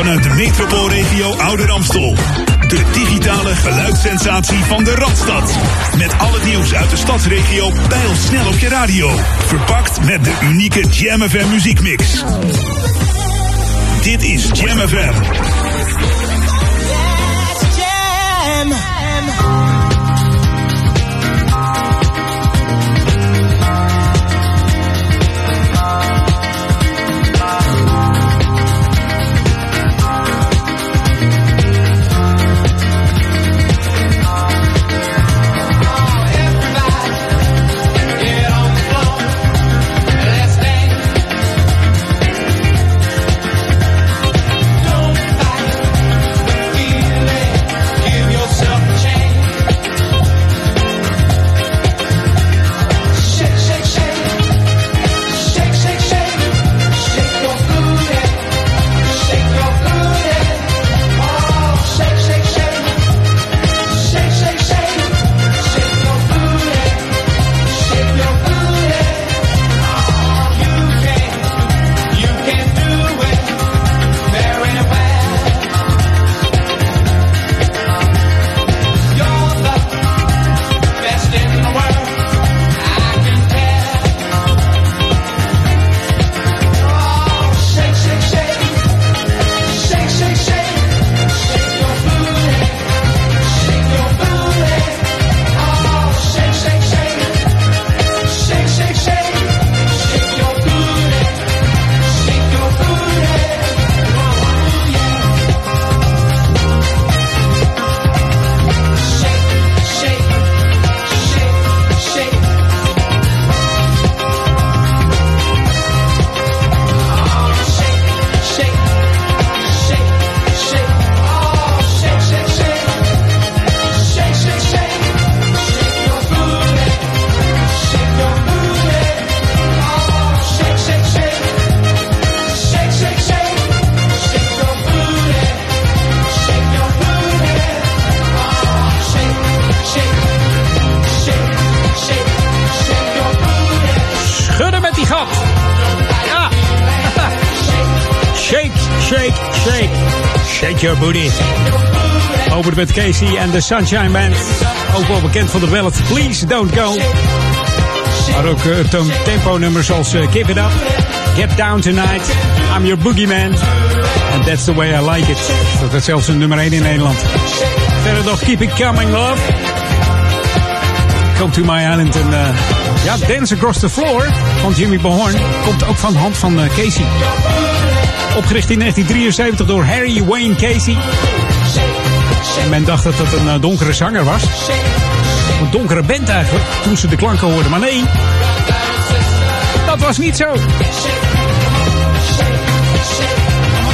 vanuit de metropoolregio Ouder Amstel. De digitale geluidssensatie van de Radstad. Met al het nieuws uit de stadsregio snel op je radio. Verpakt met de unieke Jam FM muziekmix. Dit is Jam FM. Met Casey en de Sunshine Band. Ook wel bekend van de ballad Please Don't Go. Maar ook uh, tempo nummers zoals uh, Give It Up, Get Down Tonight, I'm Your Boogeyman. And That's The Way I Like It. Dat is zelfs een nummer 1 in Nederland. Verder nog Keep It Coming Love. Come to My Island en uh, ja, Dance Across the Floor van Jimmy Behorn komt ook van hand van Casey. Opgericht in 1973 door Harry Wayne Casey. En men dacht dat het een eh, donkere zanger was. Een donkere band eigenlijk, toen ze de klanken hoorden. Maar nee, dat was niet zo.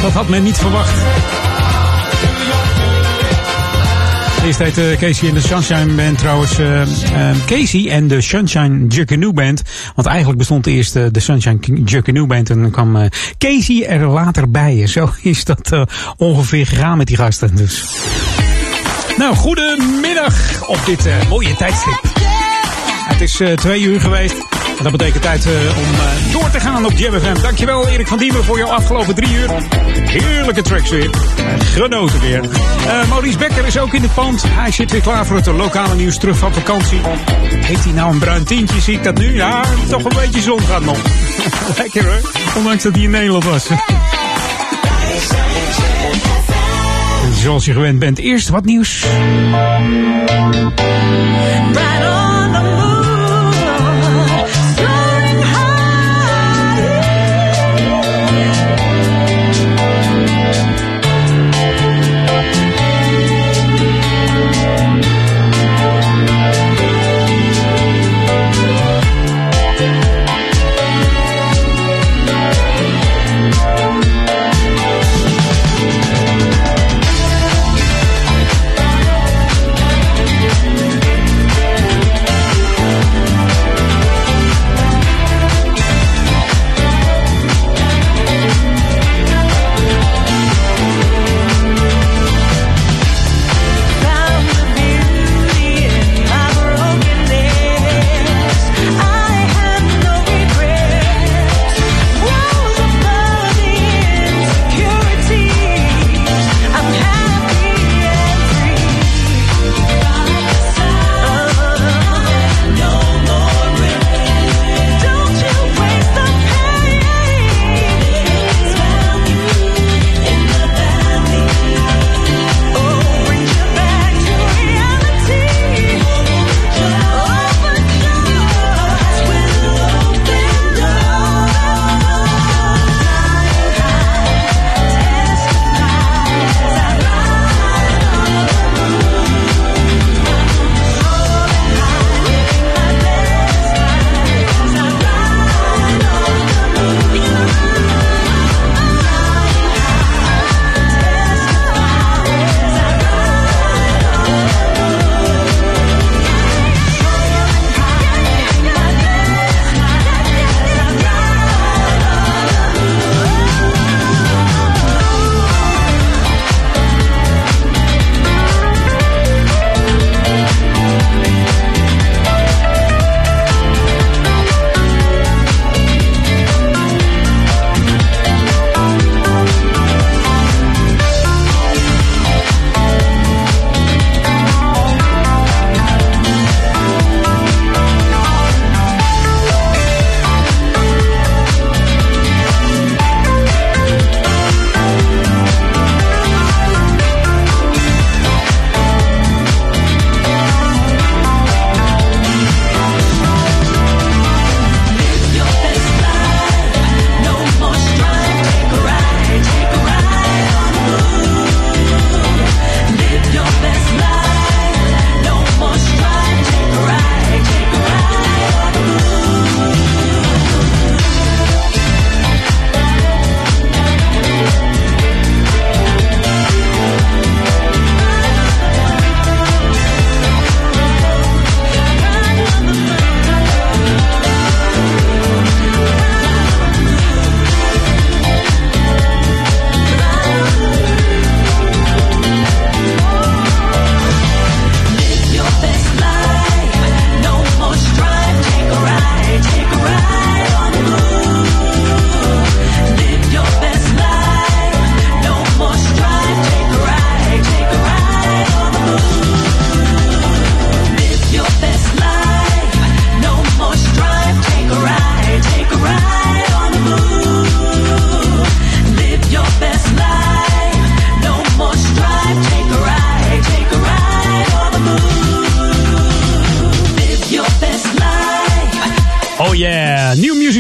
Dat had men niet verwacht. Eerst heet uh, Casey en de Sunshine Band trouwens uh, uh, Casey en de Sunshine Juckanoo Band. Want eigenlijk bestond eerst de Sunshine Juckanoo Band en dan kwam Casey er later bij. Zo is dat ongeveer gegaan met die gasten. Dus. Nou, goedemiddag op dit mooie tijdstip. Het is twee uur geweest. Dat betekent tijd uh, om door te gaan op JMFM. Dankjewel Erik van Diemen voor jouw afgelopen drie uur. Heerlijke tracks weer. Genoten weer. Maurice Becker is ook in het pand. Hij zit weer klaar voor het lokale nieuws terug van vakantie. Heeft hij nou een bruin tintje? Zie ik dat nu? Ja, toch een beetje zon gaat nog. Lekker hoor. Ondanks dat hij in Nederland was. zoals je gewend bent. Eerst wat nieuws.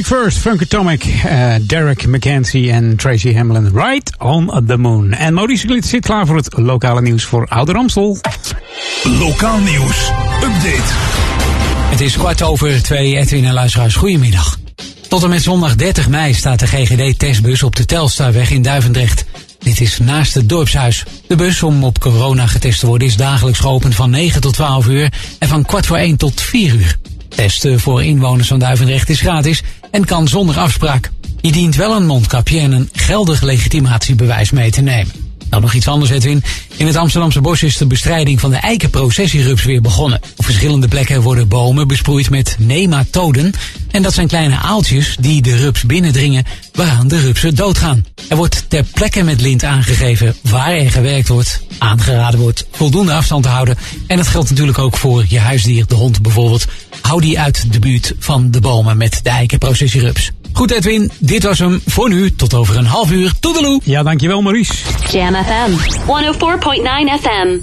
First, Funk Atomic, uh, Derek McKenzie en Tracy Hamlin. Right on the Moon. En Maurice Glit zit klaar voor het lokale nieuws voor Ouder Amstel. Lokaal nieuws. Update. Het is kwart over twee. Edwin en luisteraars, goedemiddag. Tot en met zondag 30 mei staat de GGD-testbus op de Telstarweg in Duivendrecht. Dit is naast het dorpshuis. De bus om op corona getest te worden is dagelijks geopend van 9 tot 12 uur en van kwart voor 1 tot 4 uur. Testen voor inwoners van Duivendrecht is gratis en kan zonder afspraak. Je dient wel een mondkapje en een geldig legitimatiebewijs mee te nemen. Nou, nog iets anders, Edwin. In het Amsterdamse bos is de bestrijding van de eikenprocessierups weer begonnen. Op verschillende plekken worden bomen besproeid met nematoden. En dat zijn kleine aaltjes die de rups binnendringen, waaraan de rupsen doodgaan. Er wordt ter plekke met lint aangegeven waar er gewerkt wordt. Aangeraden wordt voldoende afstand te houden. En dat geldt natuurlijk ook voor je huisdier, de hond bijvoorbeeld. Hou die uit de buurt van de bomen met de eikenprocessierups. Goed Edwin, dit was hem voor nu. Tot over een half uur. Toedeloe. Ja, dankjewel Maurice. Jam FM. 104.9 FM.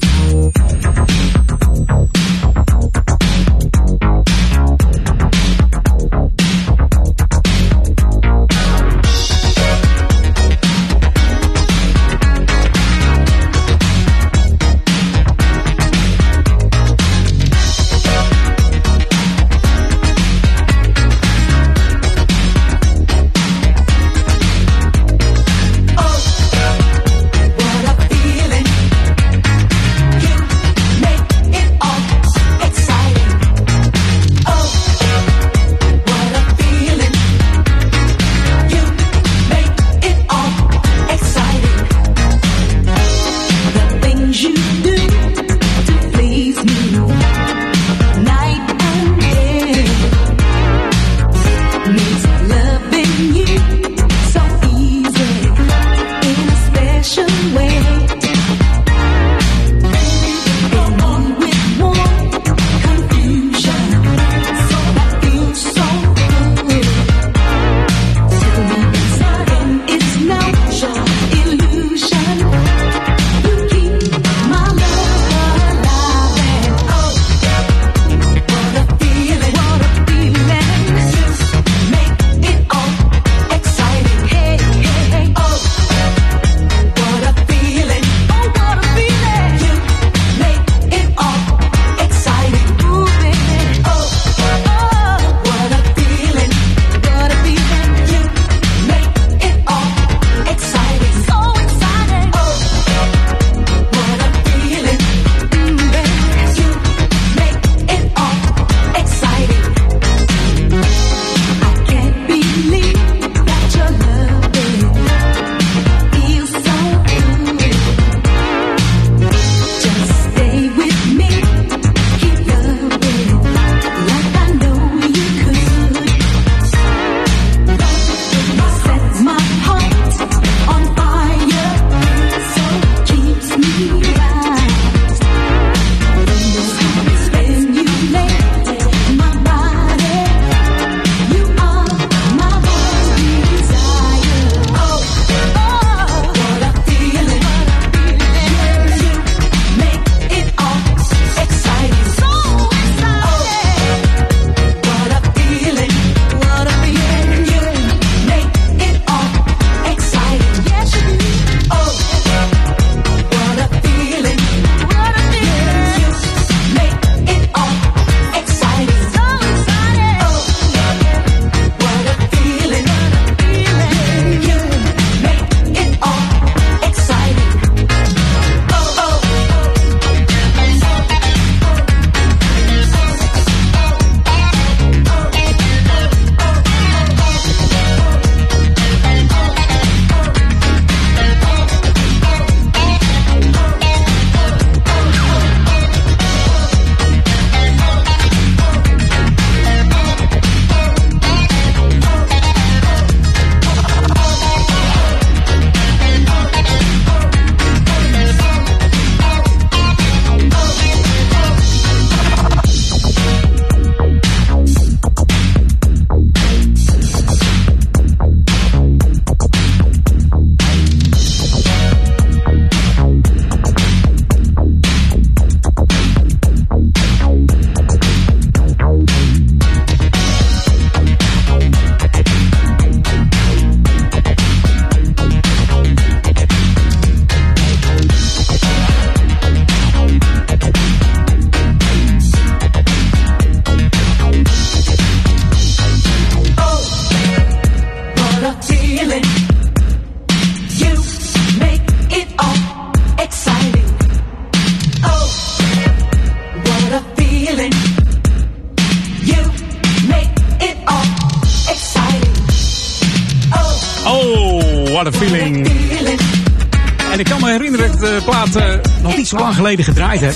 Geleden gedraaid heb.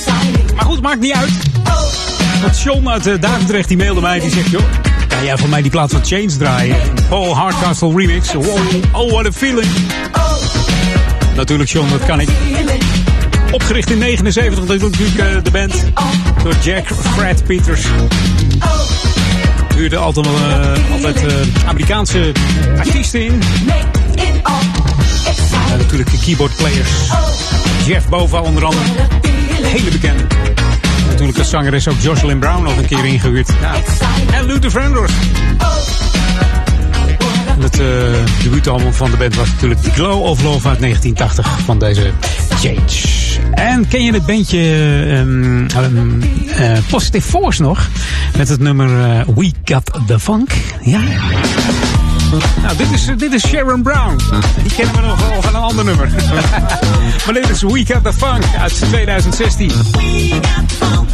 Maar goed, maakt niet uit. Want John uit uh, Duivendrecht die mailde mij. Die zegt, joh, kan jij voor mij die plaat van Chains draaien? Paul Hardcastle remix. Wow, oh, what a feeling. Natuurlijk John, dat kan ik. Opgericht in 79, dat is natuurlijk uh, de band. Door Jack Fred Peters. Huurde altijd, uh, altijd Amerikaanse artiesten in. En natuurlijk de keyboard players. Jeff Bova onder andere. Hele bekende. Natuurlijk als zanger is ook Jocelyn Brown nog een keer ingehuurd. Ja. En Luther Vandross. Het uh, debuutalbum van de band was natuurlijk The Glow of Love uit 1980 van deze Change. En ken je het bandje um, um, uh, Positive Force nog? Met het nummer uh, We Got The Funk. Ja. Nou, dit is, dit is Sharon Brown. Die kennen we nog wel van een ander nummer. maar dit is We Got The Funk uit 2016. We got the funk.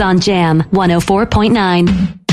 On Jam 104.9.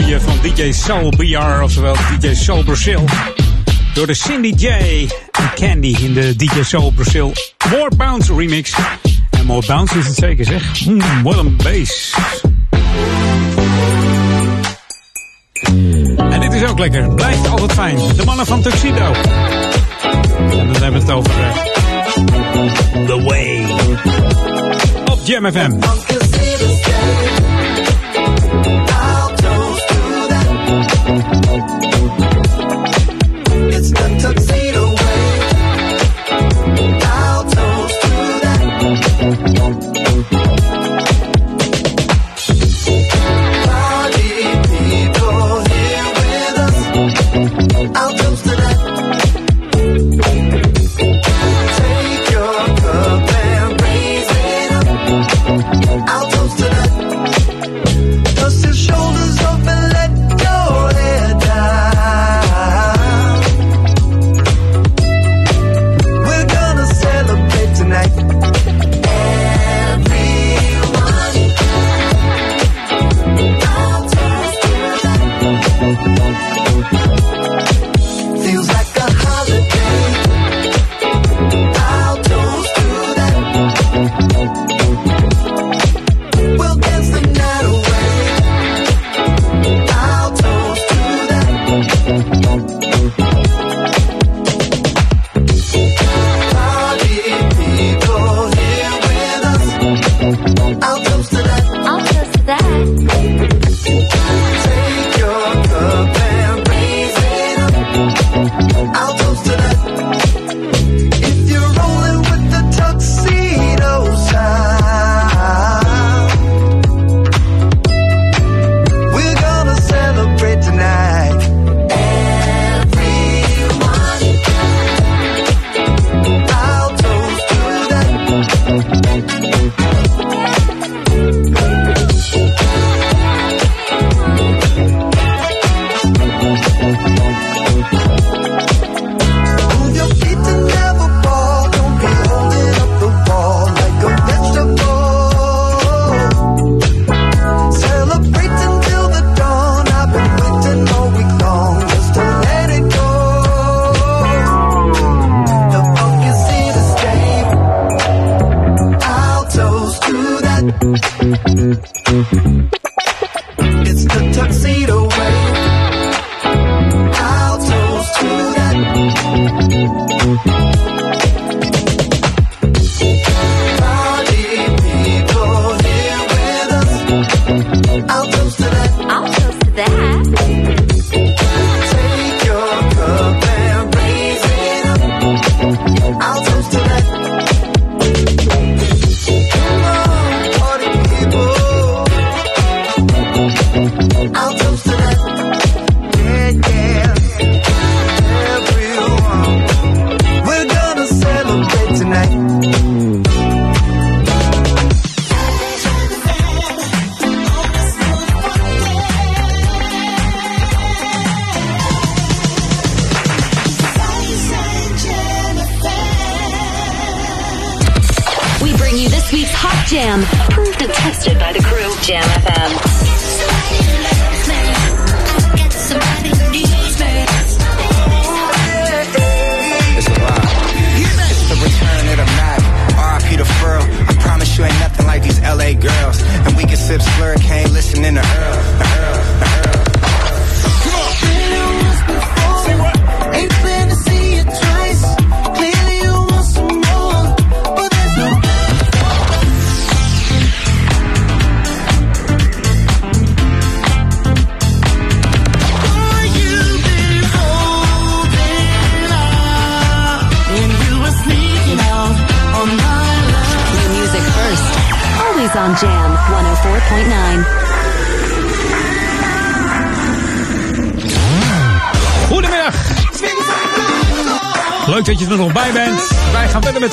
Van DJ Soul BR, oftewel DJ Soul Brazil. Door de Cindy J en Candy in de DJ Soul Brazil More Bounce remix. En More Bounce is het zeker zeg. Mm, wat een bass. En dit is ook lekker. Blijft altijd fijn. De mannen van Tuxedo. En dan hebben we het over uh, The Way. Op Jam FM.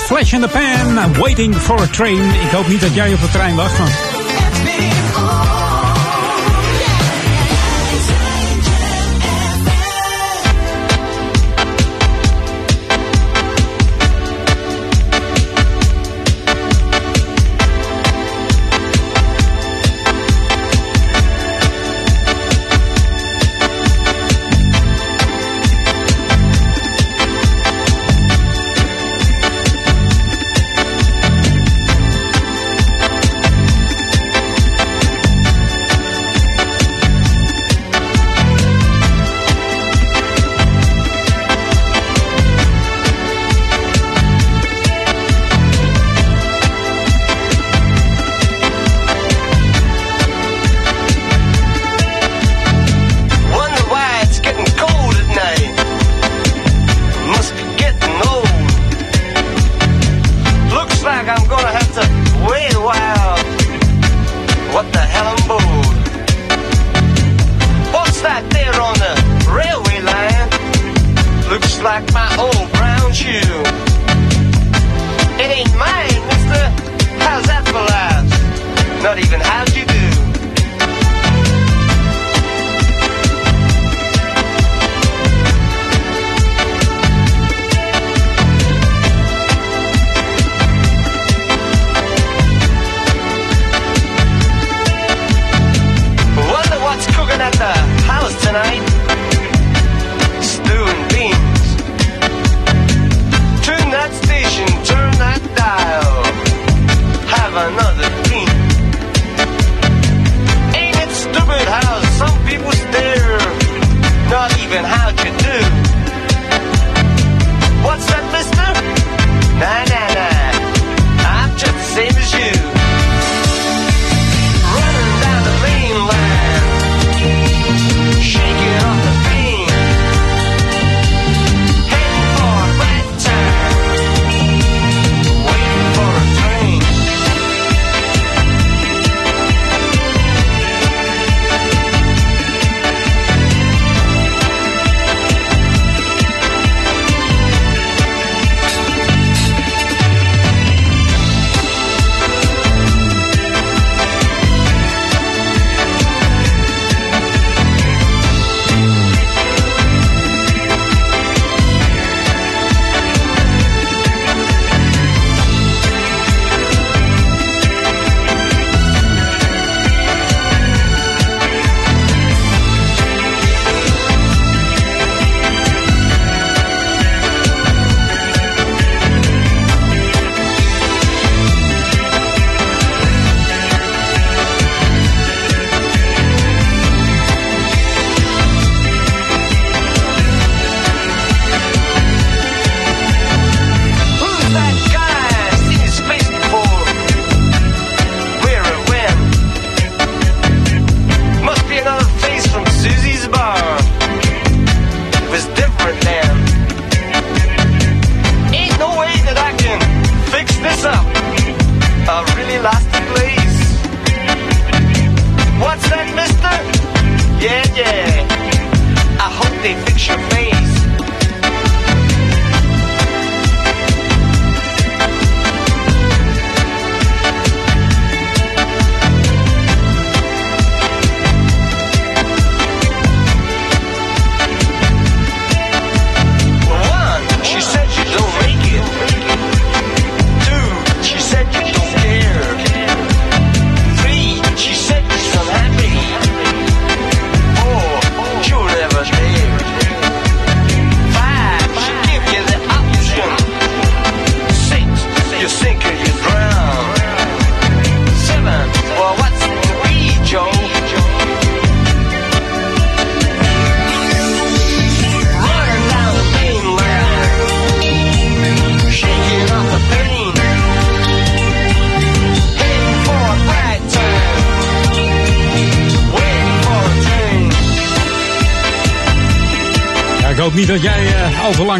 Flash in the Pan, Waiting for a Train. Ik hoop niet dat jij op de trein was, want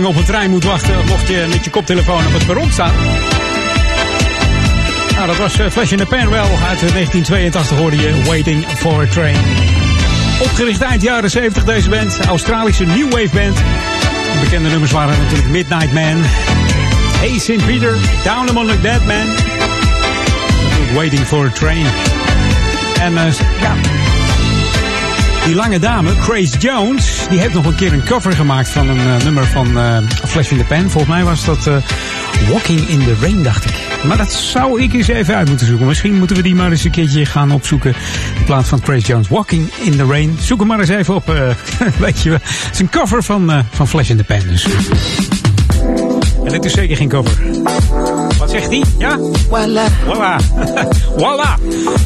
op een trein moet wachten. mocht je met je koptelefoon op het perron staan. Nou, dat was uh, Flash in the Pan wel. Uit 1982 hoorde je Waiting for a Train. Opgericht eind jaren 70 deze band. Australische new wave band. De bekende nummers waren natuurlijk Midnight Man. Hey St. Peter. Down Among the Dead Man. Waiting for a Train. En uh, ja, die lange dame, Grace Jones, die heeft nog een keer een cover gemaakt van een uh, nummer van uh, Flash in the Pan. Volgens mij was dat uh, Walking in the Rain, dacht ik. Maar dat zou ik eens even uit moeten zoeken. Misschien moeten we die maar eens een keertje gaan opzoeken. In plaats van Grace Jones, Walking in the Rain. Zoek hem maar eens even op. weet je wel. Het is een cover van, van Flash in the Pan. Dus. En dit is zeker geen cover. Wat zegt hij? Ja? Voila. Voila. Voila.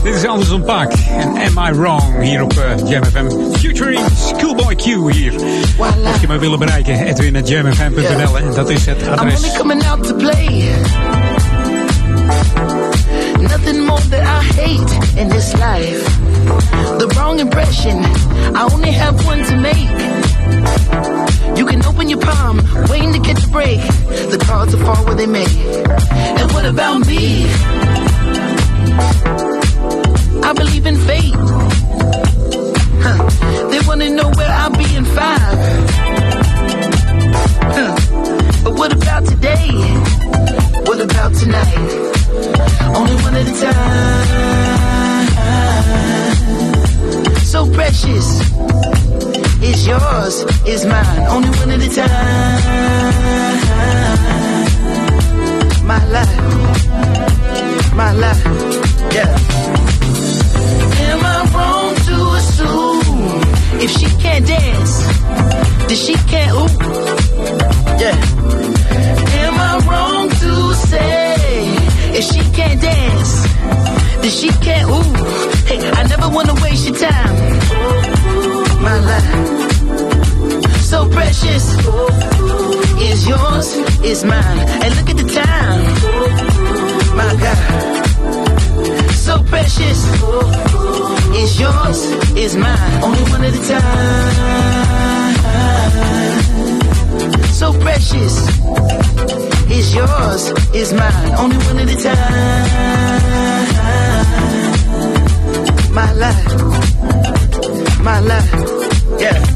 Dit is Anderson Paak. En Am I Wrong? Hier op uh, Jam FM. Featuring Schoolboy Q hier. Mocht je me willen bereiken, edwin.jamfm.nl. Yeah. Dat is het adres. I'm only coming out to play. I hate in this life. The wrong impression. I only have one to make. You can open your palm, waiting to catch a break. The cards will fall where they may. And what about me? I believe in fate. Huh. They wanna know where I'll be in five. Huh. But what about today? What about tonight? Only one at a time. So precious is yours, is mine, only one at a time. My life, my life, yeah. Am I wrong to assume if she can't dance, then she can't ooh? Yeah. Am I wrong to say if she can't dance, that she can't ooh? Hey, I never wanna waste your time my life. So precious is yours, is mine. And look at the time, my God. So precious is yours, is mine. Only one at a time. So precious is yours, is mine. Only one at a time. My life my life. Yeah.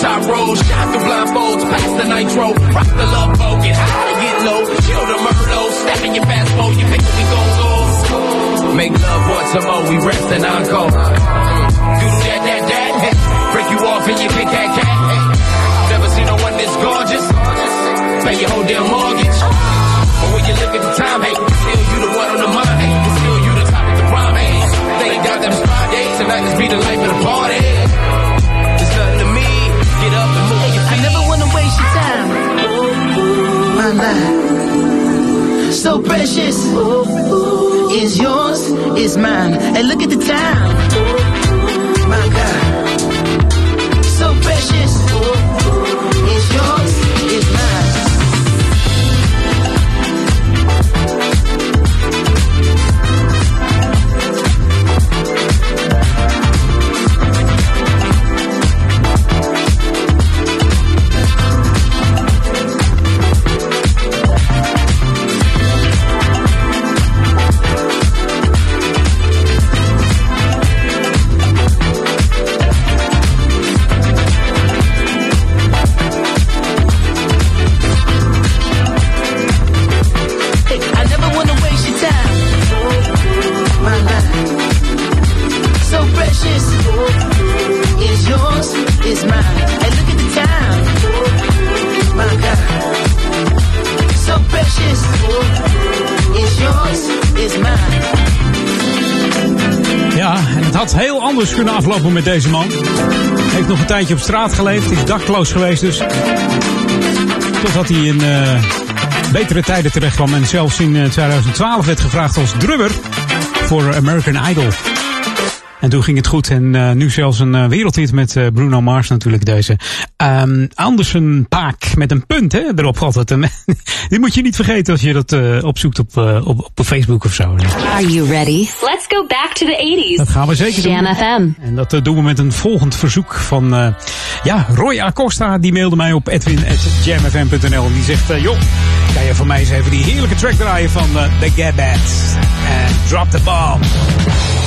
Top row, shot through blindfolds, past the nitro. Rock the love boat, get high, get low. Chill the Merlot, step in your fast mode, you what we gon' go. Make love once a more, we rest and encore. Do that, that, that. Break you off and you pick that cat. Never seen no one this gorgeous. Pay your whole damn mortgage. But when you look at the time, hey, still you the one on the mind. Hey, still you the top of the prime. Hey, thank God that it's Friday. Tonight is be the life of the party. Waste your time. My life. So precious is yours, is mine. And look at the time. My God. So precious anders kunnen aflopen met deze man. Heeft nog een tijdje op straat geleefd, is dakloos geweest dus. Totdat hij in uh, betere tijden terecht kwam en zelfs in 2012 werd gevraagd als drummer voor American Idol. En toen ging het goed. En eh, nu zelfs een eh, wereldhit met eh, Bruno Mars natuurlijk deze. Ehm, Andersen Paak met een punt hè, erop had het. Dit moet je niet vergeten als je dat opzoekt op, op, op Facebook of zo. Are you ready? Let's go back to the 80s. Dat gaan we zeker doen. En dat doen we met een volgend verzoek van ja, Roy Acosta. Die mailde mij op edwin.jamfm.nl. Die zegt, joh, kan je voor mij eens even die heerlijke track draaien van The Gabbats. En Drop the Bomb.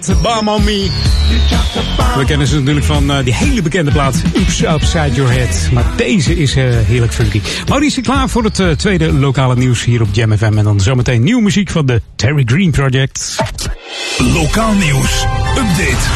You dropped a bomb on me. We kennen ze natuurlijk van eh, die hele bekende plaat Oops Upside Your Head. Maar deze is eh, heerlijk funky. Maurice, klaar voor het eh, tweede lokale nieuws hier op Jam FM. En dan zometeen nieuwe muziek van de Terry Green Project. Lokaal nieuws. Update.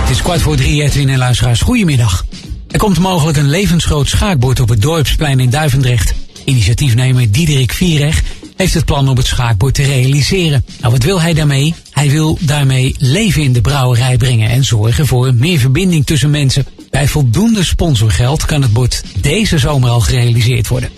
Het is kwart voor drie, Edwin en luisteraars. Goedemiddag. Er komt mogelijk een levensgroot schaakbord op het Dorpsplein in Duivendrecht. Initiatiefnemer Diederik Viereg heeft het plan om het schaakbord te realiseren. Nou, wat wil hij daarmee? Hij wil daarmee leven in de brouwerij brengen en zorgen voor meer verbinding tussen mensen. Bij voldoende sponsorgeld kan het bord deze zomer al gerealiseerd worden.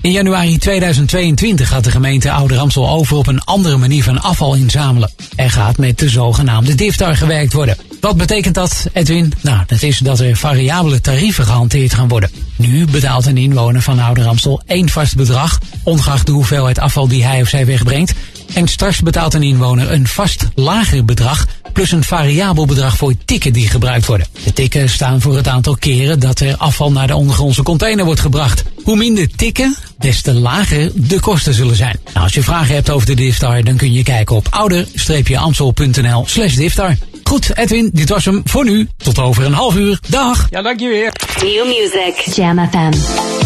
In januari 2022 gaat de gemeente Ouder Amstel over op een andere manier van afval inzamelen. Er gaat met de zogenaamde DIFTAR gewerkt worden. Wat betekent dat, Edwin? Nou, dat is dat er variabele tarieven gehanteerd gaan worden. Nu betaalt een inwoner van Ouder Amstel één vast bedrag, ongeacht de hoeveelheid afval die hij of zij wegbrengt. En straks betaalt een inwoner een vast lager bedrag plus een variabel bedrag voor tikken die gebruikt worden. De tikken staan voor het aantal keren dat er afval naar de ondergrondse container wordt gebracht. Hoe minder tikken, des te lager de kosten zullen zijn. Nou, als je vragen hebt over de Diftar, dan kun je kijken op ouder-amstel.nl slash Diftar. Goed, Edwin, dit was hem voor nu. Tot over een half uur. Dag! Ja, dank je weer. New music. Jam FM.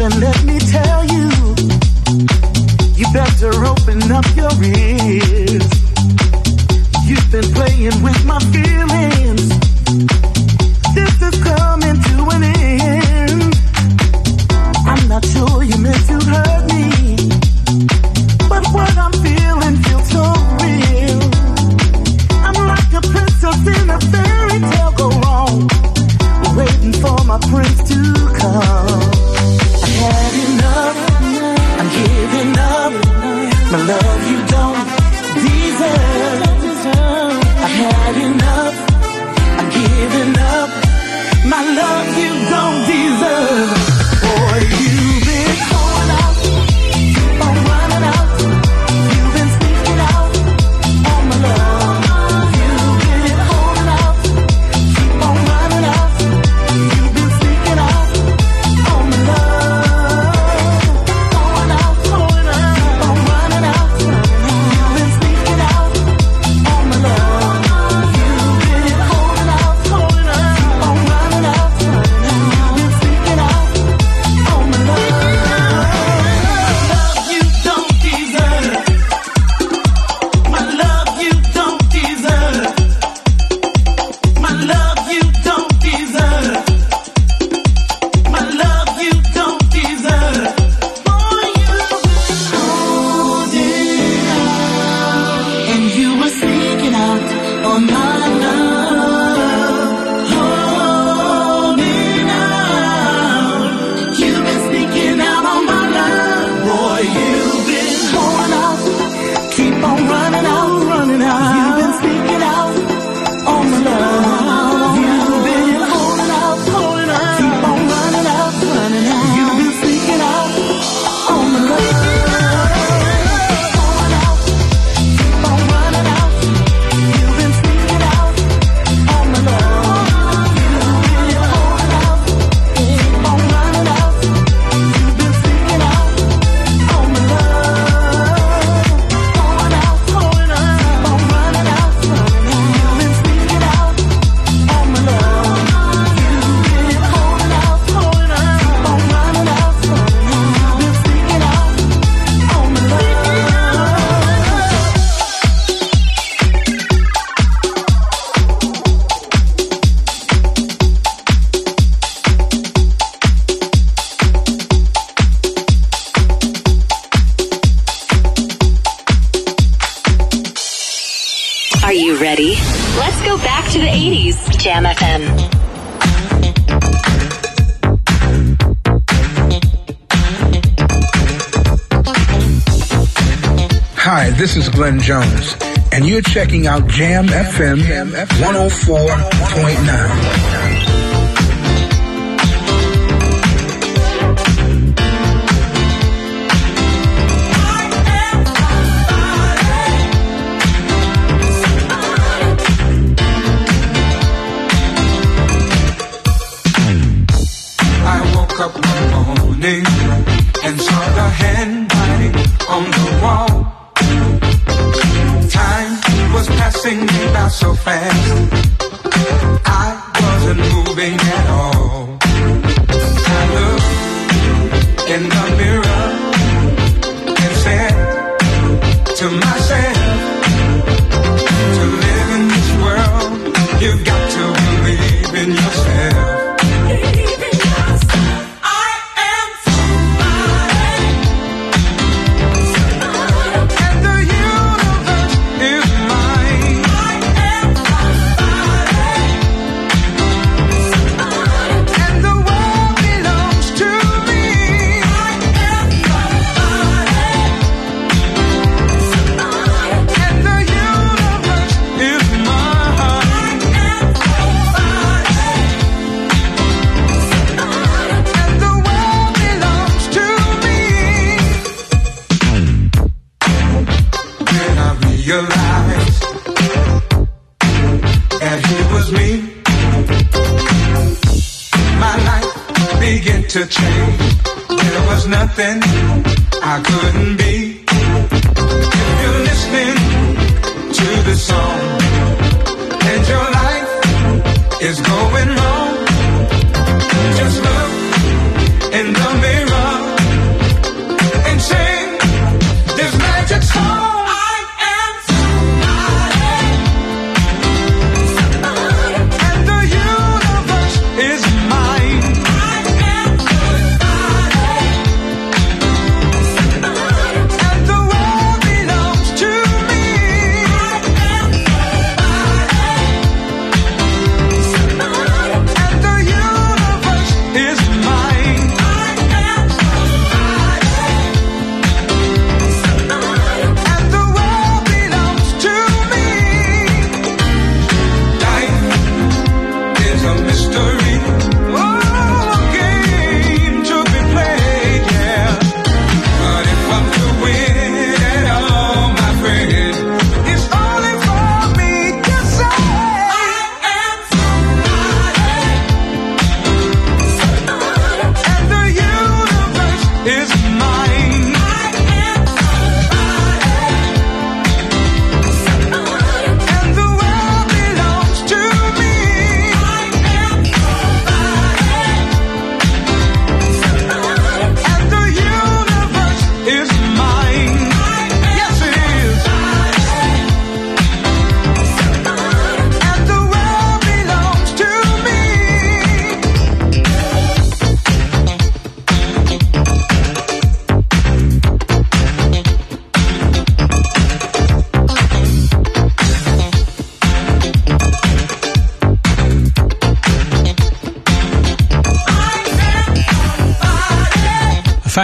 And let me tell you, you better open up your ears. You've been playing with my feelings. This is coming to an end. I'm not sure you meant to hurt me, but what I'm feeling feels so real. I'm like a princess in a fairy tale go wrong, waiting for my prince to come. Glenn Jones, and you're checking out Jam FM 104.9.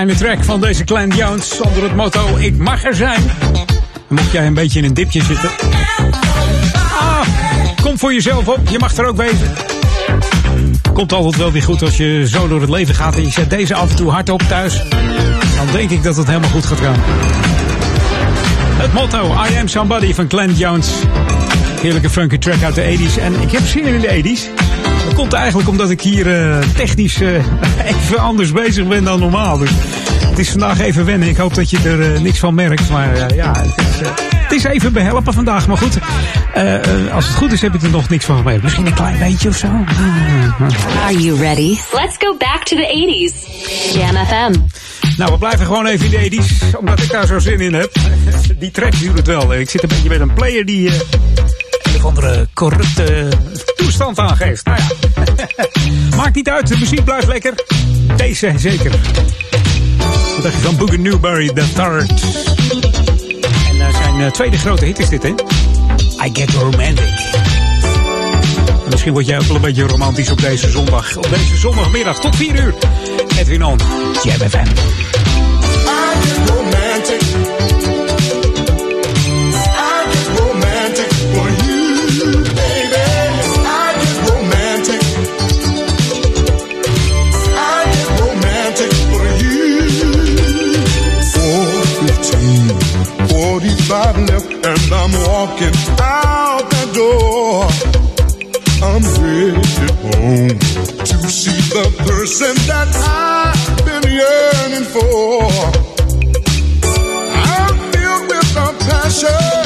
Fijne track van deze Clan Jones onder het motto Ik mag er zijn. Mocht jij een beetje in een dipje zitten. Ah, kom voor jezelf op, je mag er ook wezen. Komt altijd wel weer goed als je zo door het leven gaat en je zet deze af en toe hard op thuis. Dan denk ik dat het helemaal goed gaat gaan. Het motto I am somebody van Clan Jones. Heerlijke funky track uit de 80s. En ik heb zin in de 80s. Dat komt eigenlijk omdat ik hier eh, technisch eh, even anders bezig ben dan normaal. Dus het is vandaag even wennen. Ik hoop dat je er eh, niks van merkt. Maar ja, het is, het is even behelpen vandaag. Maar goed, als het goed is heb je er nog niks van gemerkt. Misschien een klein beetje of zo. Are you ready? Let's go back to the 80s. Jam FM. Nou, we blijven gewoon even in de 80s, omdat ik daar zo zin in heb. Die track duurt het wel. Ik zit een beetje met een player die een of andere corrupte toestand aangeeft. Nou ja, maakt niet uit, de muziek blijft lekker. Deze zeker. Wat dacht je van Boogie Newberry, The Third? En uh, zijn uh, tweede grote hit is dit, hè? I Get Romantic. Misschien word jij ook wel een beetje romantisch op deze zondag. Op deze zondagmiddag tot 4 uur. Edwin On, JBFM. I'm walking out the door. I'm headed home to see the person that I've been yearning for. I'm filled with a passion.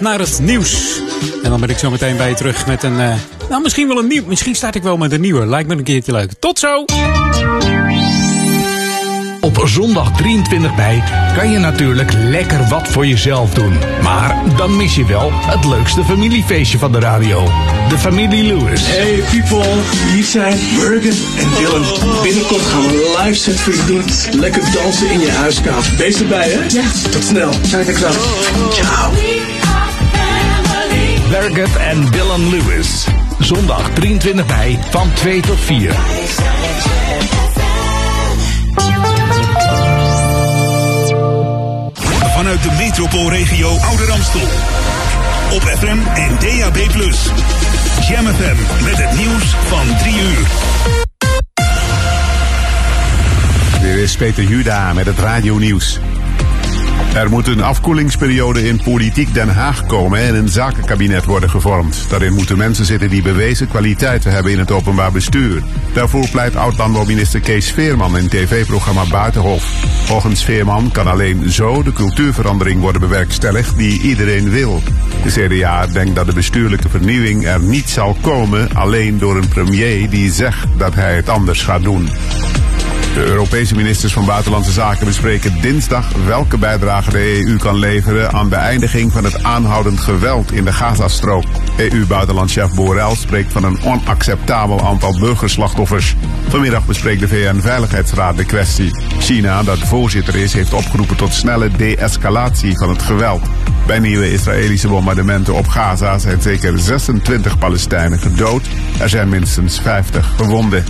naar het nieuws. En dan ben ik zo meteen bij je terug met een. Eh, nou, misschien wel een nieuw. Misschien start ik wel met een nieuwe. Lijkt me een keertje leuk. Tot zo! Op zondag 23 mei kan je natuurlijk lekker wat voor jezelf doen. Maar dan mis je wel het leukste familiefeestje van de radio. De familie Lewis. Hey people, hier zijn Bergen en Dylan. Binnenkort gaan we live set voor je doen. Lekker dansen in je huiskamer. Wees erbij hè? Ja. Tot snel. Zijn we klaar. Ciao. Berget en Dylan Lewis. Zondag 23 mei van 2 tot 4. Vanuit de metropoolregio Ouder Amstel. Op FM en DAB+. Jam FM met het nieuws van 3 uur. Dit is Peter Juda met het radio-nieuws. Er moet een afkoelingsperiode in politiek Den Haag komen en een zakenkabinet worden gevormd. Daarin moeten mensen zitten die bewezen kwaliteiten hebben in het openbaar bestuur. Daarvoor pleit oud-landbouwminister Kees Veerman in tv-programma Buitenhof. Volgens Veerman kan alleen zo de cultuurverandering worden bewerkstelligd die iedereen wil. De CDA denkt dat de bestuurlijke vernieuwing er niet zal komen alleen door een premier die zegt dat hij het anders gaat doen. De Europese ministers van Buitenlandse Zaken bespreken dinsdag welke bijdrage de EU kan leveren aan beëindiging van het aanhoudend geweld in de Gazastrook. EU-buitenlandchef Borrell spreekt van een onacceptabel aantal burgerslachtoffers. Vanmiddag bespreekt de VN-veiligheidsraad de kwestie. China, dat voorzitter is, heeft opgeroepen tot snelle de-escalatie van het geweld. Bij nieuwe Israëlische bombardementen op Gaza zijn zeker 26 Palestijnen gedood. Er zijn minstens 50 gewonden.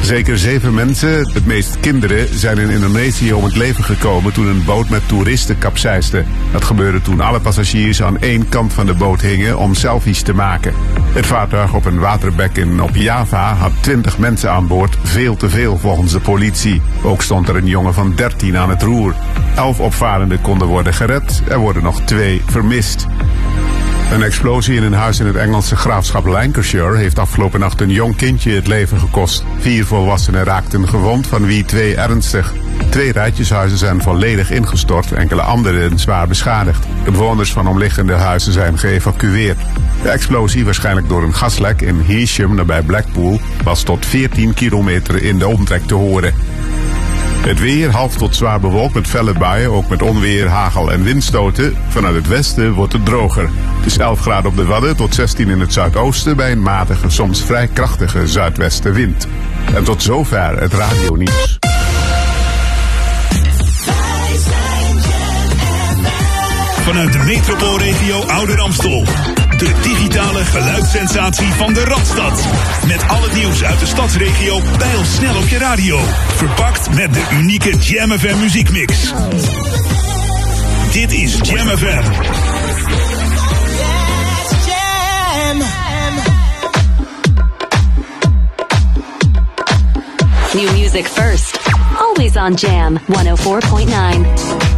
Zeker zeven mensen, het meest kinderen, zijn in Indonesië om het leven gekomen toen een boot met toeristen kapseisde. Dat gebeurde toen alle passagiers aan één kant van de boot hingen om selfies te maken. Het vaartuig op een waterbek in op Java had 20 mensen aan boord, veel te veel volgens de politie. Ook stond er een jongen van 13 aan het roer. Elf opvarenden konden worden gered, er worden nog twee vermist. Een explosie in een huis in het Engelse graafschap Lancashire heeft afgelopen nacht een jong kindje het leven gekost. Vier volwassenen raakten gewond, van wie twee ernstig. Twee rijtjeshuizen zijn volledig ingestort, enkele anderen zwaar beschadigd. De bewoners van omliggende huizen zijn geëvacueerd. De explosie, waarschijnlijk door een gaslek in Heesham nabij Blackpool, was tot 14 kilometer in de omtrek te horen. Het weer half tot zwaar bewolkt met felle buien, ook met onweer, hagel en windstoten. Vanuit het westen wordt het droger. Het is 11 graden op de Wadden tot 16 in het zuidoosten bij een matige, soms vrij krachtige zuidwestenwind. En tot zover het radionieuws. Vanuit de metropoolregio Ouder Amstel. De digitale geluidssensatie van de Radstad. Met al het nieuws uit de stadsregio snel op je radio. Verpakt met de unieke Jam FM muziekmix. Dit is Jam. New music first. Always on Jam 104.9.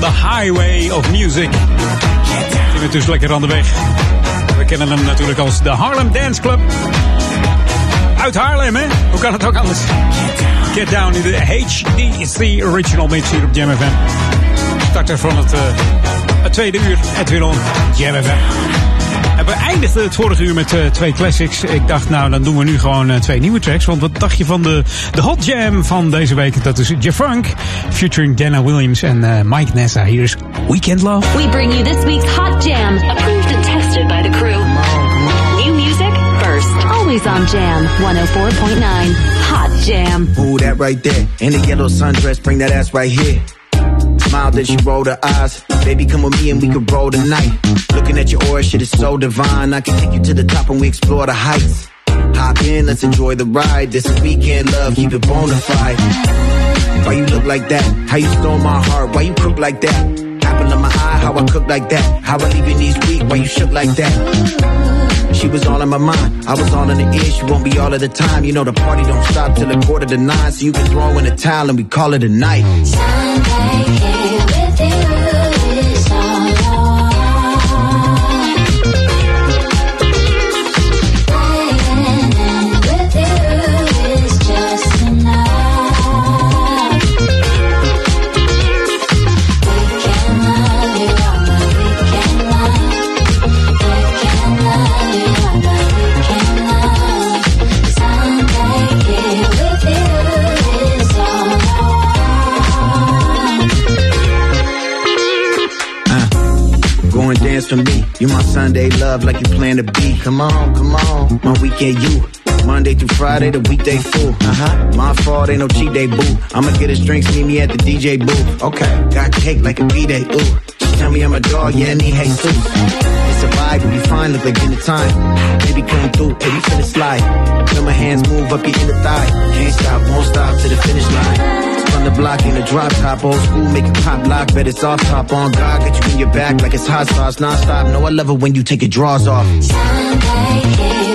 de highway of music. Timmert dus lekker aan de weg. We kennen hem natuurlijk als de Harlem Dance Club. Uit Haarlem, hè? Hoe kan het ook anders? Get Down in de HDC Original Mix hier op Jam FM. Starter van het, eh, het tweede uur. Edwin on Jam FM. We eindigden het vorige uur met eh, twee classics. Ik dacht, nou, dan doen we nu gewoon eh, twee nieuwe tracks. Want wat dacht je van de, de Hot Jam van deze week? Dat is Jafunk, featuring Dana Williams en eh, Mike Nessa. Hier is Weekend Love. We bring you this week's Hot Jam, approved and tested by the crew. New music first, always on Jam 104.9. Hot Jam. Ooh, that right there. In the yellow sundress, bring that ass right here. Smile, then she rolled her eyes. Baby, come with me and we can roll tonight. Looking at your aura, shit is so divine. I can take you to the top and we explore the heights. Hop in, let's enjoy the ride. This is weekend love, keep it bona fide. Why you look like that? How you stole my heart? Why you cook like that? Apple in my eye, how I cook like that? How I leave your knees weak? Why you shook like that? She was all in my mind. I was all in the ear. She won't be all of the time. You know the party don't stop till a quarter to nine. So you can throw in a towel and we call it a night. Go You my Sunday love like you plan to be. Come on, come on. My weekend you. Monday through Friday, the weekday fool. Uh huh. My fault, ain't no cheat day, boo. I'ma get his drinks, meet me at the DJ booth. Okay. Got cake like a B-day, ooh. She tell me I'm a dog, yeah, and he hates too. A vibe, we be fine, look like dinner time. Baby come through, baby finna slide. Feel my hands move up your inner thigh. Can't stop, won't stop to the finish line. From the block in the drop top, old school, make it pop lock, bet it's off top on God, get you in your back like it's hot sauce, non-stop. No, I love it when you take your drawers off. Nothing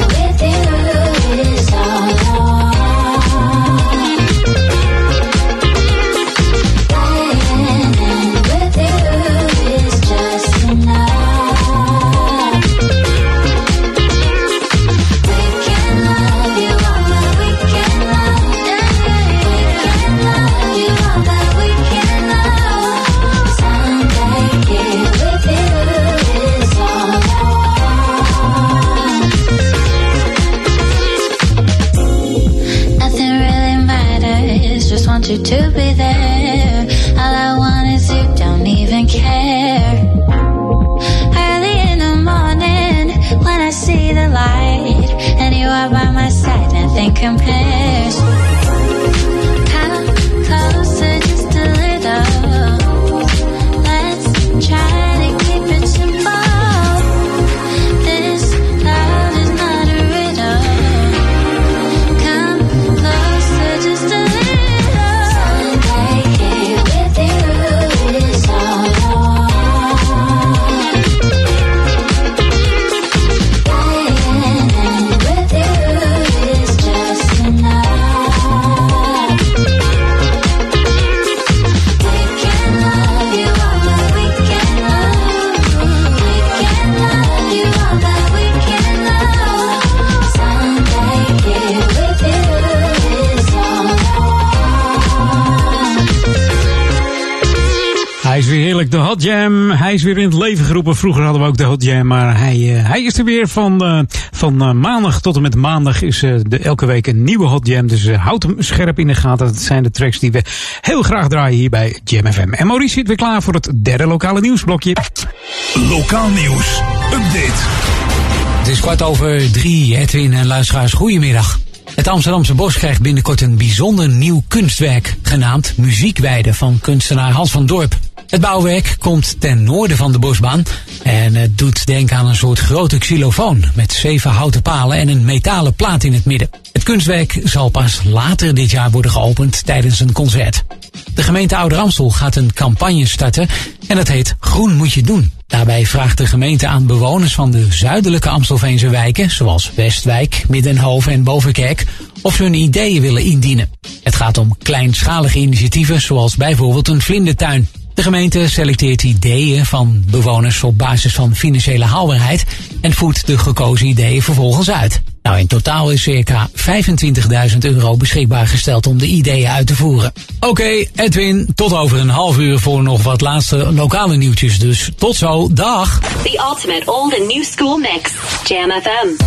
Jam. Hij is weer in het leven geroepen. Vroeger hadden we ook de Hot Jam, maar hij, eh, hij is er weer van, eh, van eh, maandag tot en met maandag is eh, de, elke week een nieuwe Hot Jam. Dus houd hem scherp in de gaten. Dat zijn de tracks die we heel graag draaien hier bij Jam FM. En Maurice zit weer klaar voor het derde lokale nieuwsblokje. Lokaal nieuws. Update. Het is kwart over drie, Edwin en luisteraars, goedemiddag. Het Amsterdamse Bos krijgt binnenkort een bijzonder nieuw kunstwerk, genaamd Muziekweide van kunstenaar Hans van Dorp. Het bouwwerk komt ten noorden van de bosbaan en het doet denken aan een soort grote xylofoon met zeven houten palen en een metalen plaat in het midden. Het kunstwerk zal pas later dit jaar worden geopend tijdens een concert. De gemeente Ouder Amstel gaat een campagne starten en dat heet Groen moet je doen. Daarbij vraagt de gemeente aan bewoners van de zuidelijke Amstelveense wijken, zoals Westwijk, Middenhoven en Bovenkerk, of ze hun ideeën willen indienen. Het gaat om kleinschalige initiatieven, zoals bijvoorbeeld een vlindertuin. De gemeente selecteert ideeën van bewoners op basis van financiële haalbaarheid en voert de gekozen ideeën vervolgens uit. Nou, in totaal is circa 25.000 euro beschikbaar gesteld om de ideeën uit te voeren. Oké, Edwin, tot over een half uur voor nog wat laatste lokale nieuwtjes. Dus tot zo, dag! The ultimate old and new school mix, Jam FM.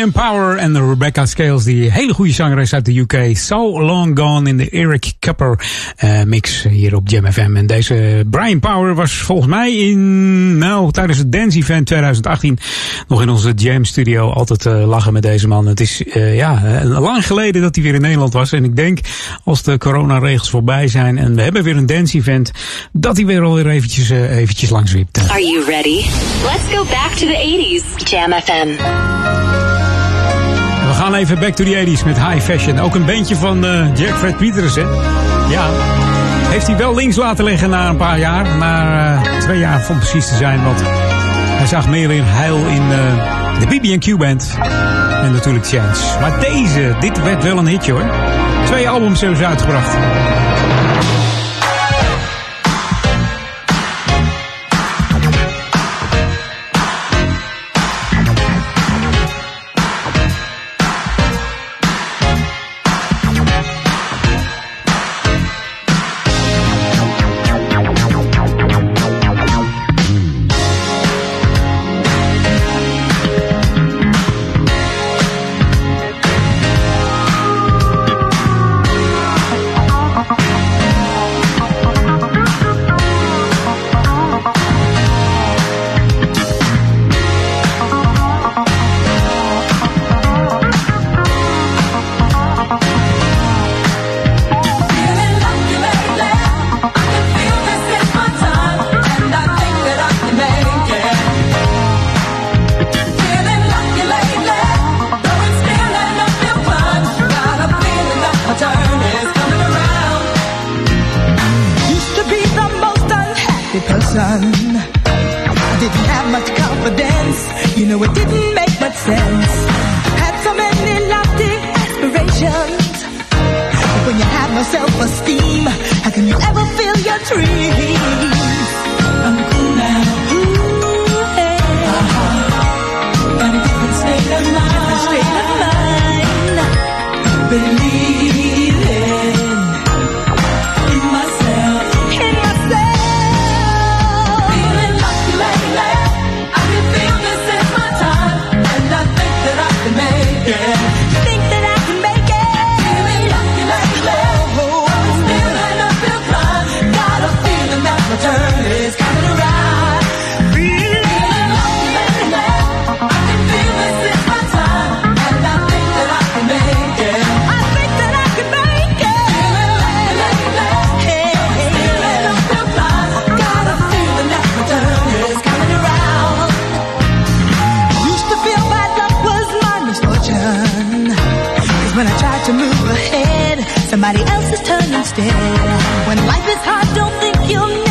Brian Power en Rebecca Scales, die hele goede zangeres uit de UK. So Long Gone in de Eric Cupper uh, mix hier op Jam FM. En deze Brian Power was volgens mij in, nou, tijdens het Dance Event 2018 nog in onze Jam studio altijd uh, lachen met deze man. Het is uh, ja, lang geleden dat hij weer in Nederland was. En ik denk, als de coronaregels voorbij zijn en we hebben weer een Dance Event, dat hij weer alweer eventjes, eventjes langs. Are you ready? Let's go back to the 80s. Jam FM. Gaan even back to the 80s met High Fashion. Ook een bandje van uh, Jack Fred Peters, hè? Ja. Heeft hij wel links laten liggen na een paar jaar. Maar uh, twee jaar om precies te zijn. Want hij zag meer in heil in uh, de BB&Q Band. En natuurlijk Chance. Maar deze, dit werd wel een hitje hoor. Twee albums hebben ze uitgebracht. know it didn't make much sense. Had so many lofty aspirations. But when you have no self-esteem, how can you ever feel your dreams? I'm cool now. instead. When life is hard, don't think you'll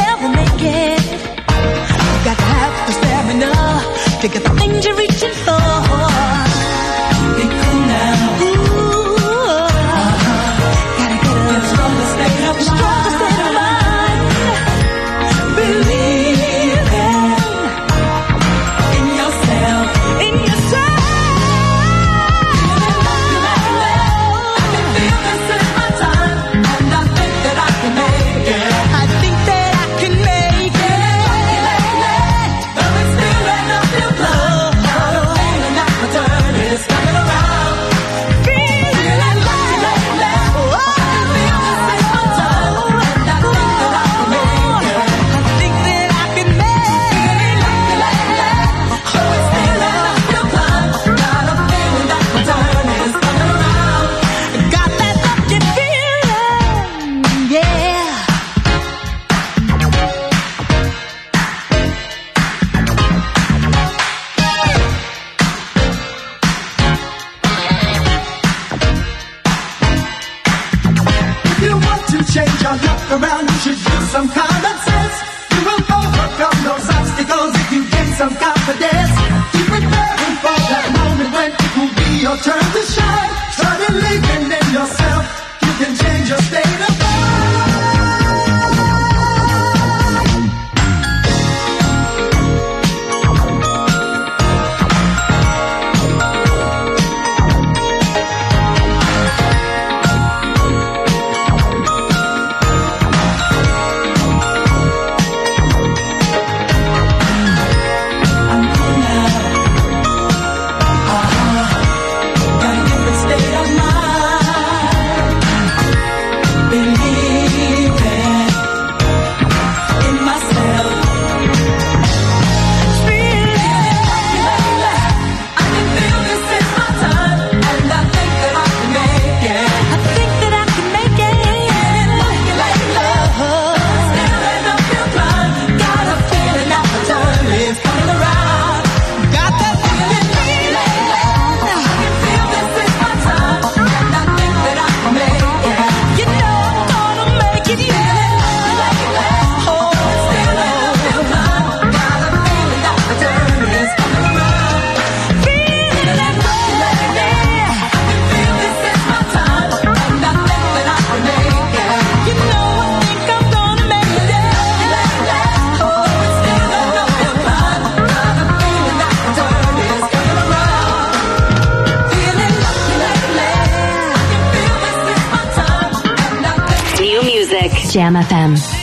Jam FM.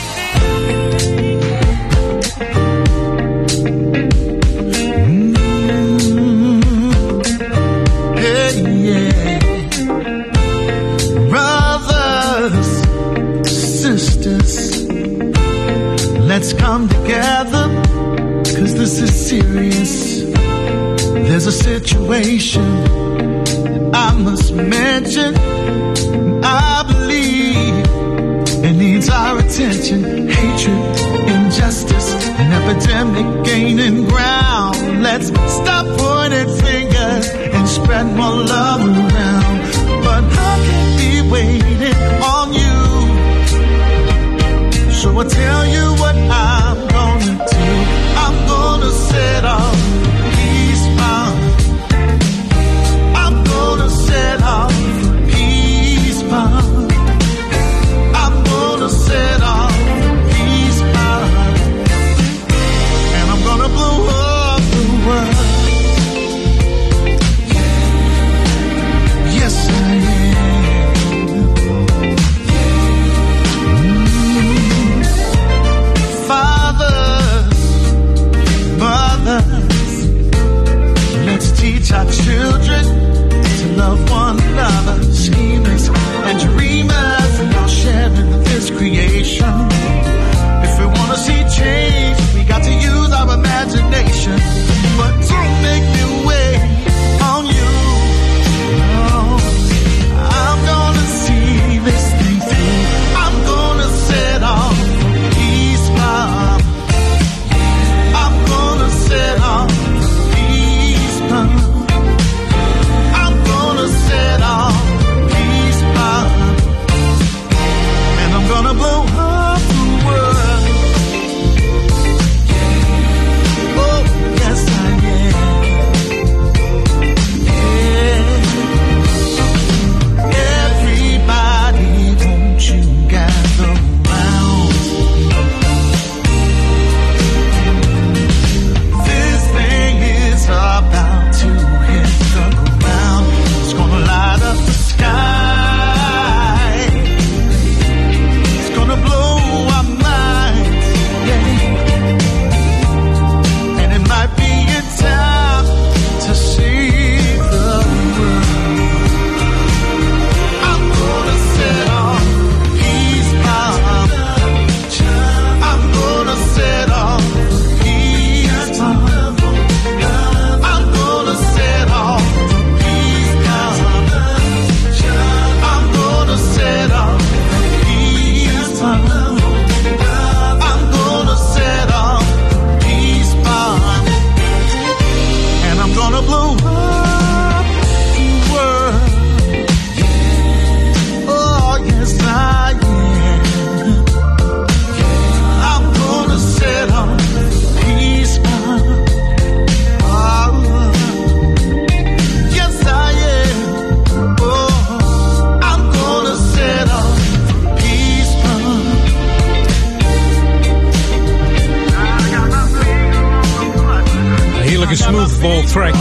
heerlijke smoothball track.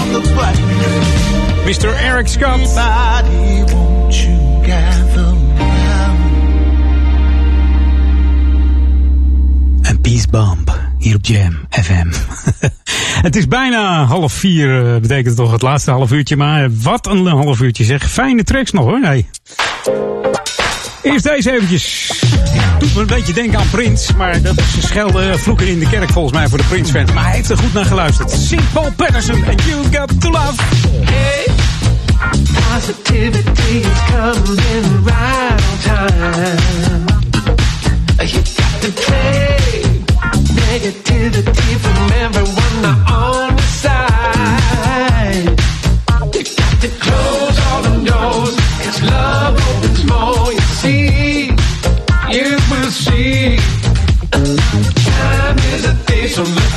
Mr. Eric Scott. Een peace bomb hier op Jam FM. het is bijna half vier, eh, betekent toch het laatste half uurtje. Maar wat een half uurtje zeg. Fijne tracks nog hoor. Hey. Eerst deze eventjes. Doet me een beetje denken aan Prins, maar dat is schelden vloeken in de kerk volgens mij voor de Prins-fans. Maar hij heeft er goed naar geluisterd. Simple Paul Patterson and You Got To Love. Hey. Positivity is coming right on time. You got to play negativity from everyone on the side. You got to close all the doors. It's love.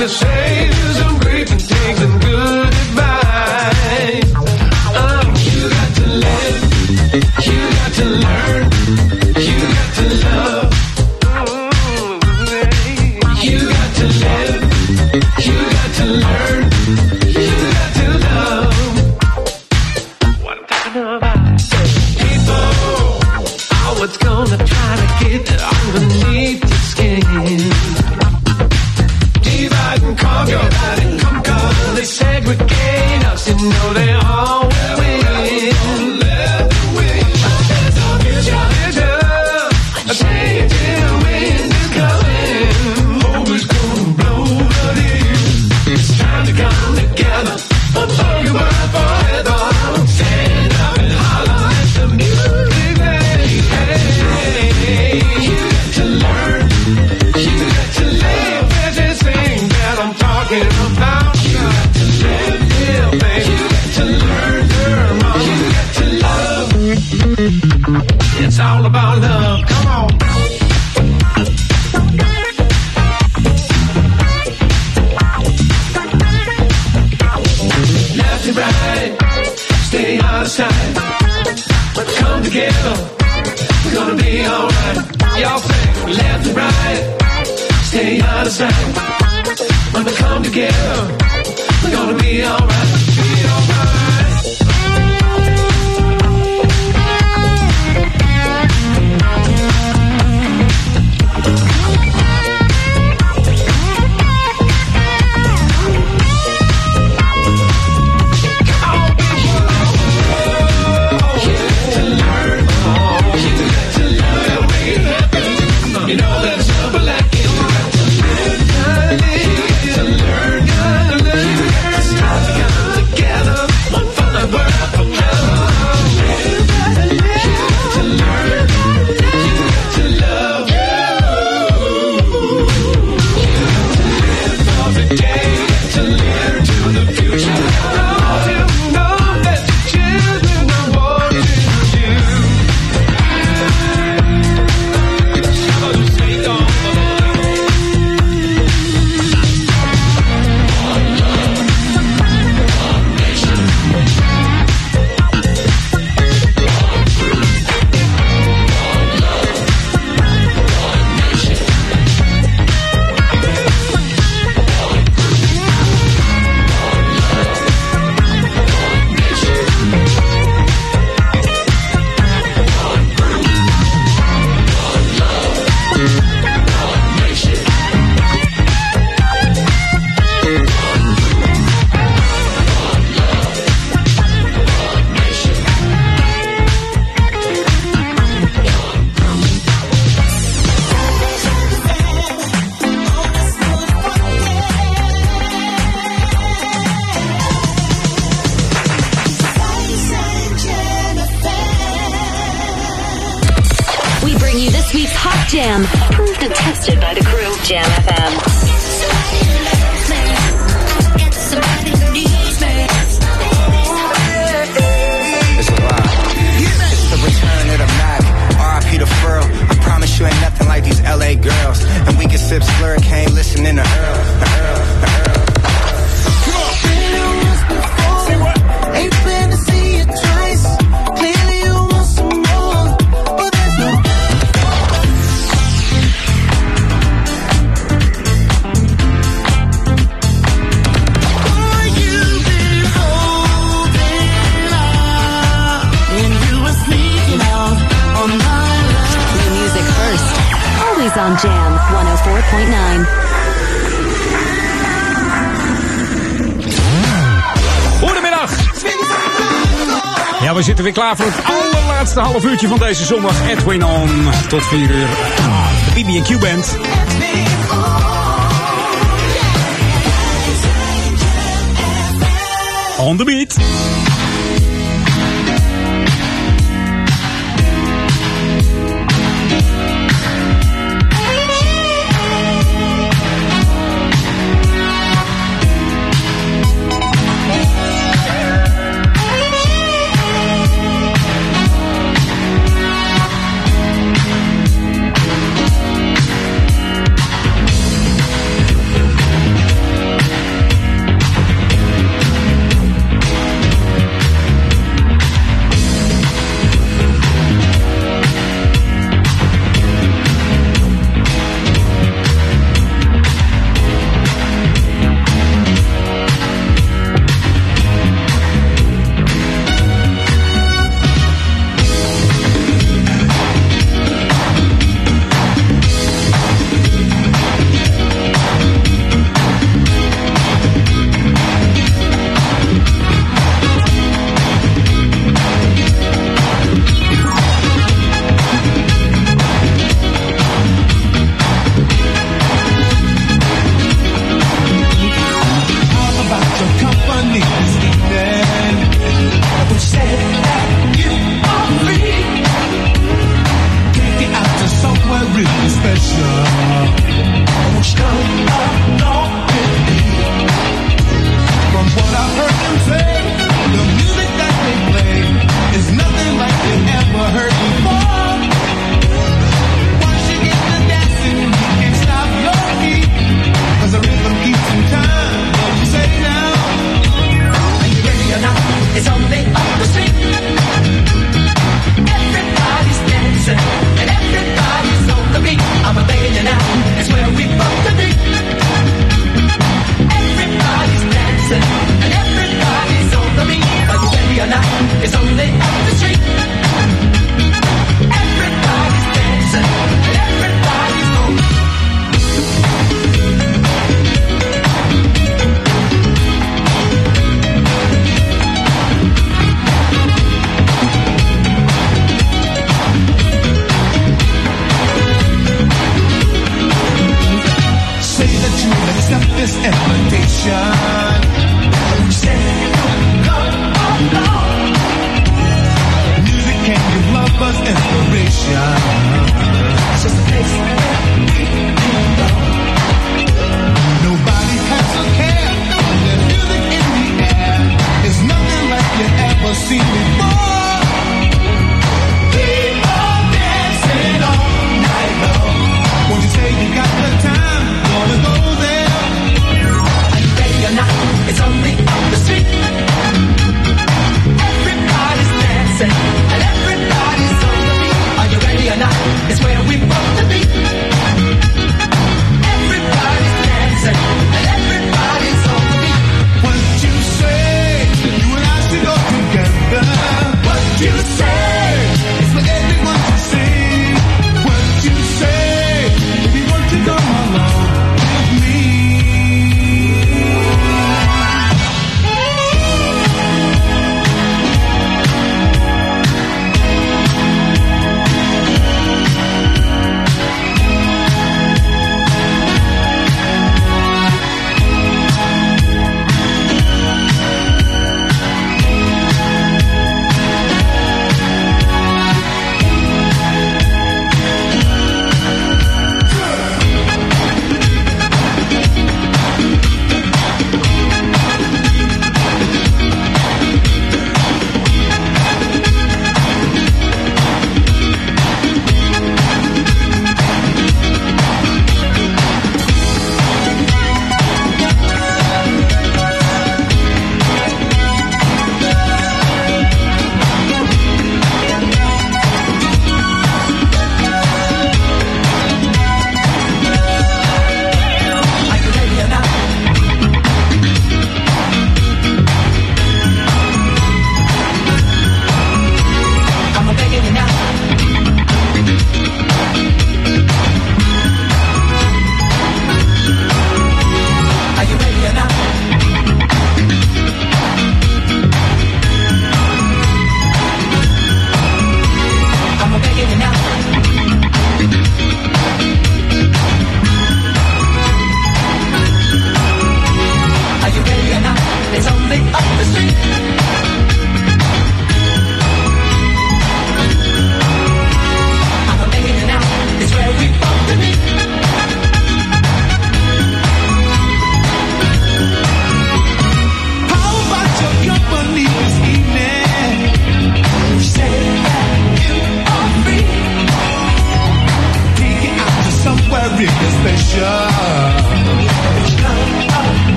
the shades and breathe. klaar voor het allerlaatste half uurtje van deze zondag. Edwin On. Tot 4 uur. BB&Q Band. On the beat.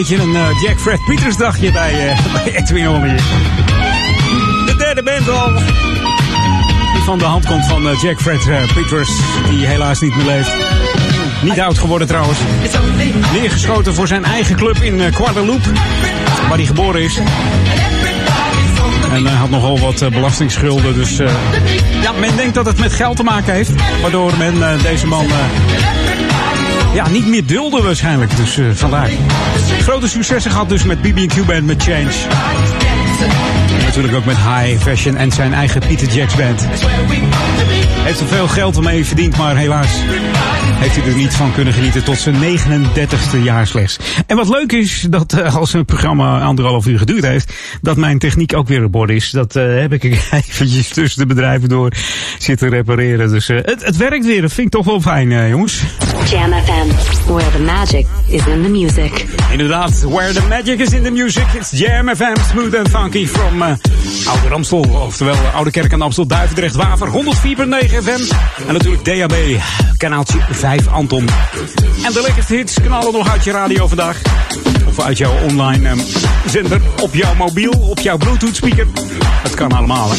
Beetje een eh, Jack Fred Peters dagje bij, eh bij. De derde band. Die van de hand komt van eh, Jack Fred Peters, die helaas niet meer leeft. Niet oud geworden trouwens. Neergeschoten voor zijn eigen club in Guadeloupe, waar hij geboren is. En hij had nogal wat belastingsschulden, dus ja, men denkt dat het met geld te maken heeft. Waardoor men deze man ja, niet meer dulde waarschijnlijk. Dus eh, vandaar. Grote successen gehad dus met BB&Q Band, met Change. Natuurlijk ook met High Fashion en zijn eigen Peter Jacks Band. Heeft er veel geld mee verdiend, maar helaas heeft hij er niet van kunnen genieten tot zijn 39ste jaar slechts. En wat leuk is, dat eh, als een programma anderhalf uur geduurd heeft, dat mijn techniek ook weer op orde is. Dat eh, heb ik eventjes tussen de bedrijven door zitten repareren. Dus eh, het, het werkt weer, dat vind ik toch wel fijn, jongens. Jam FM, where the magic is in the music. Inderdaad, where the magic is in the music. It's Jam FM, smooth and funky from Oude Amstel. Oftewel uh, Oude Kerk aan Amstel, Duivendrecht, Waver, 104.9 FM. En natuurlijk DAB, kanaaltje 5 Anton. En de lekkerste hits knallen nog uit je radio vandaag. Of uit jouw online um, zender, op jouw mobiel, op jouw Bluetooth speaker. Het kan allemaal, hè.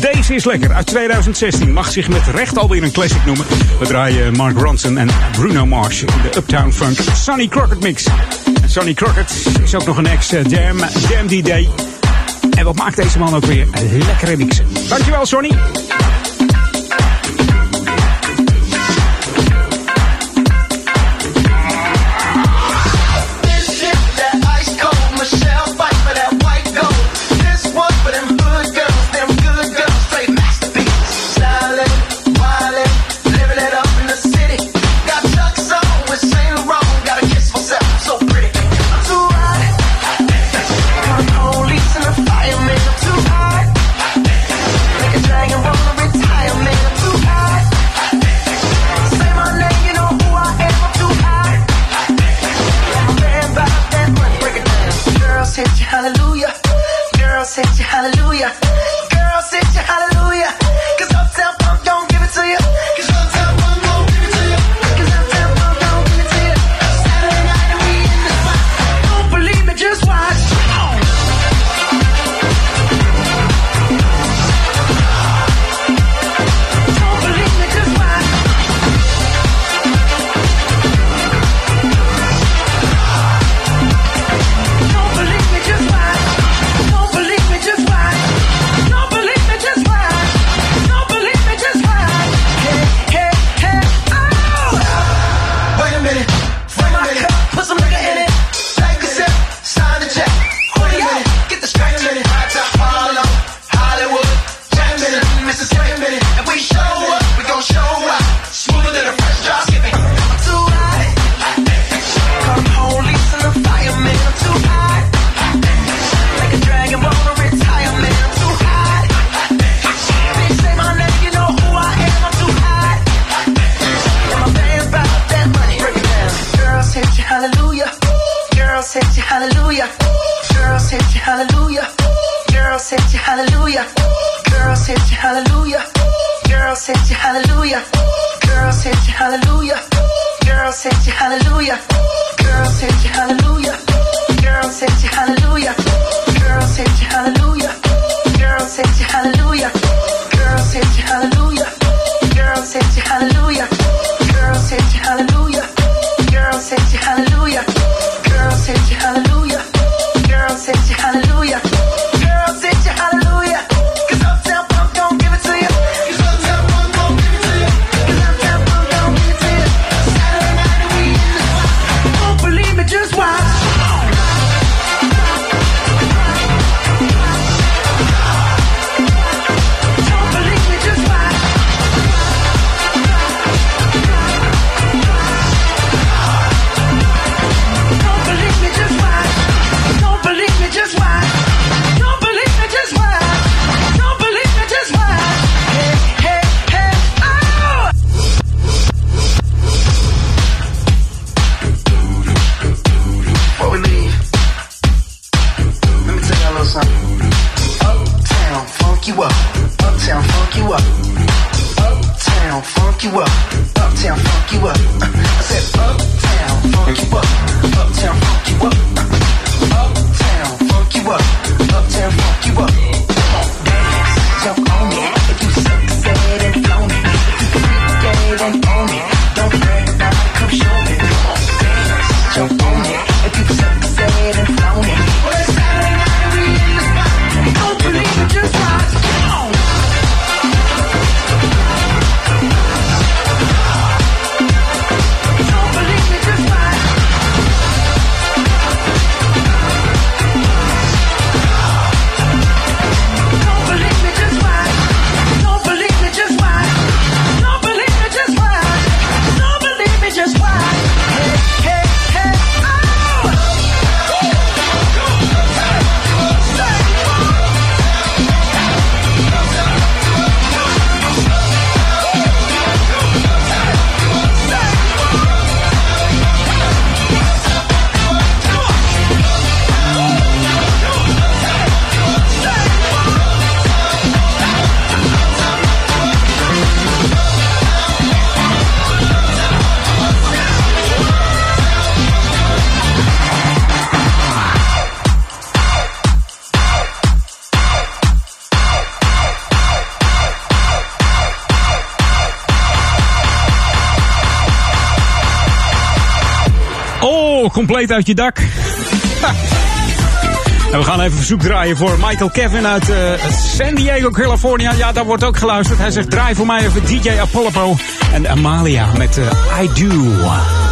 Deze is lekker, uit 2016. Mag zich met recht alweer een classic noemen. We draaien Mark Ronson en Bruno Mars in de Uptown Funk Sonny Crockett mix. Sonny Crockett is ook nog een ex-Jam Jam DJ. En wat maakt deze man ook weer een lekkere mixen. Dankjewel, Sonny. compleet uit je dak. En we gaan even verzoek draaien voor Michael Kevin uit eh, San Diego, California. Ja, daar wordt ook geluisterd. Hij zegt: draai voor mij even DJ Apollo en Amalia met uh, I Do.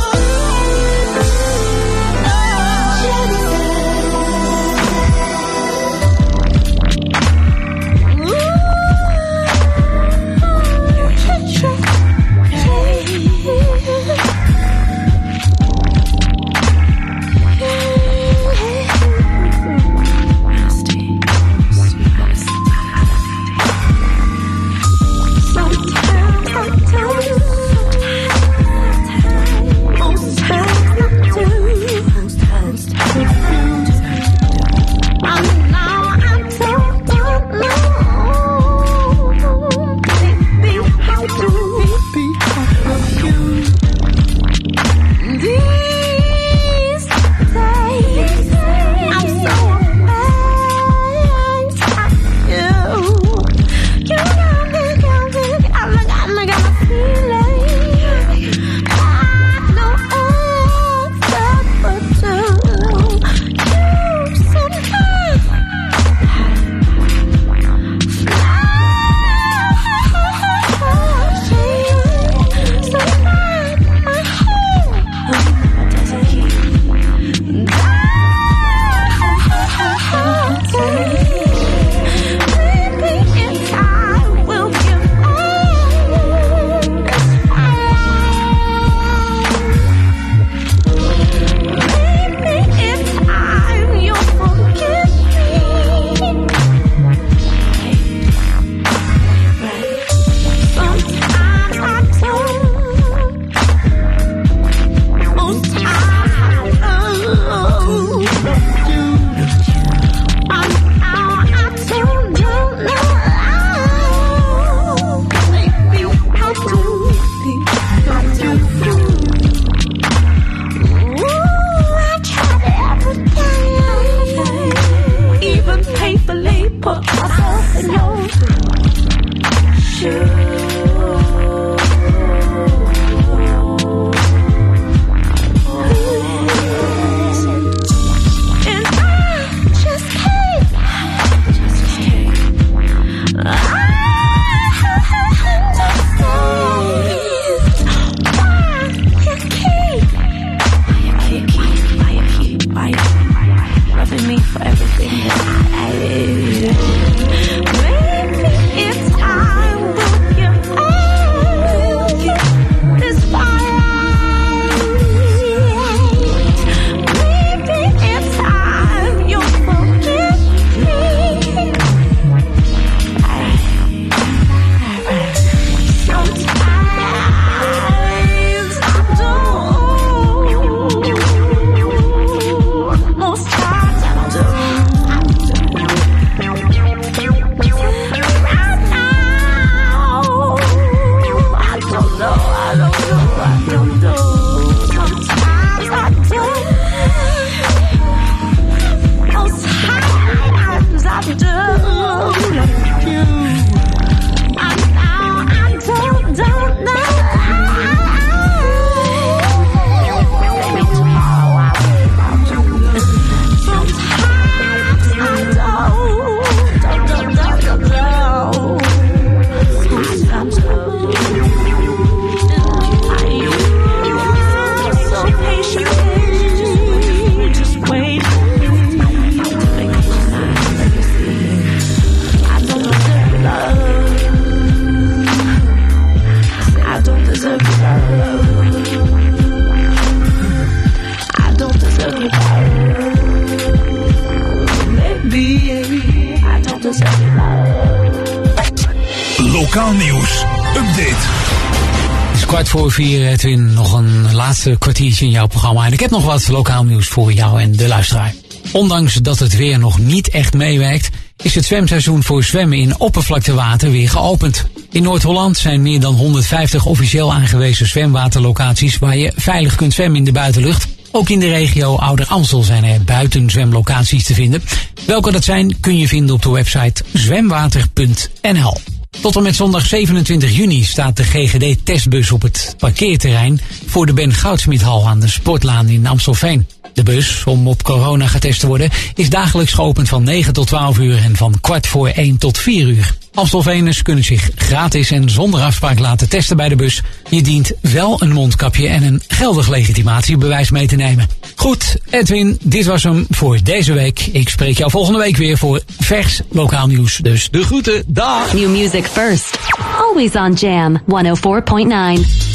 Heb nog wat lokaal nieuws voor jou en de luisteraar. Ondanks dat het weer nog niet echt meewerkt, is het zwemseizoen voor zwemmen in oppervlaktewater weer geopend. In Noord-Holland zijn meer dan 150 officieel aangewezen zwemwaterlocaties waar je veilig kunt zwemmen in de buitenlucht. Ook in de regio Ouder Amstel zijn er buitenzwemlocaties te vinden. Welke dat zijn kun je vinden op de website zwemwater.nl. Tot en met zondag 27 juni staat de GGD-testbus op het parkeerterrein voor de Ben Goudsmithal aan de Sportlaan in Amstelveen. De bus, om op corona getest te worden, is dagelijks geopend van 9 tot 12 uur en van kwart voor 1 tot 4 uur. Amstelveeners kunnen zich gratis en zonder afspraak laten testen bij de bus. Je dient wel een mondkapje en een geldig legitimatiebewijs mee te nemen. Goed, Edwin, dit was hem voor deze week. Ik spreek jou volgende week weer voor vers lokaal nieuws. Dus de groeten, dag! New music first. Always on Jam 104.9.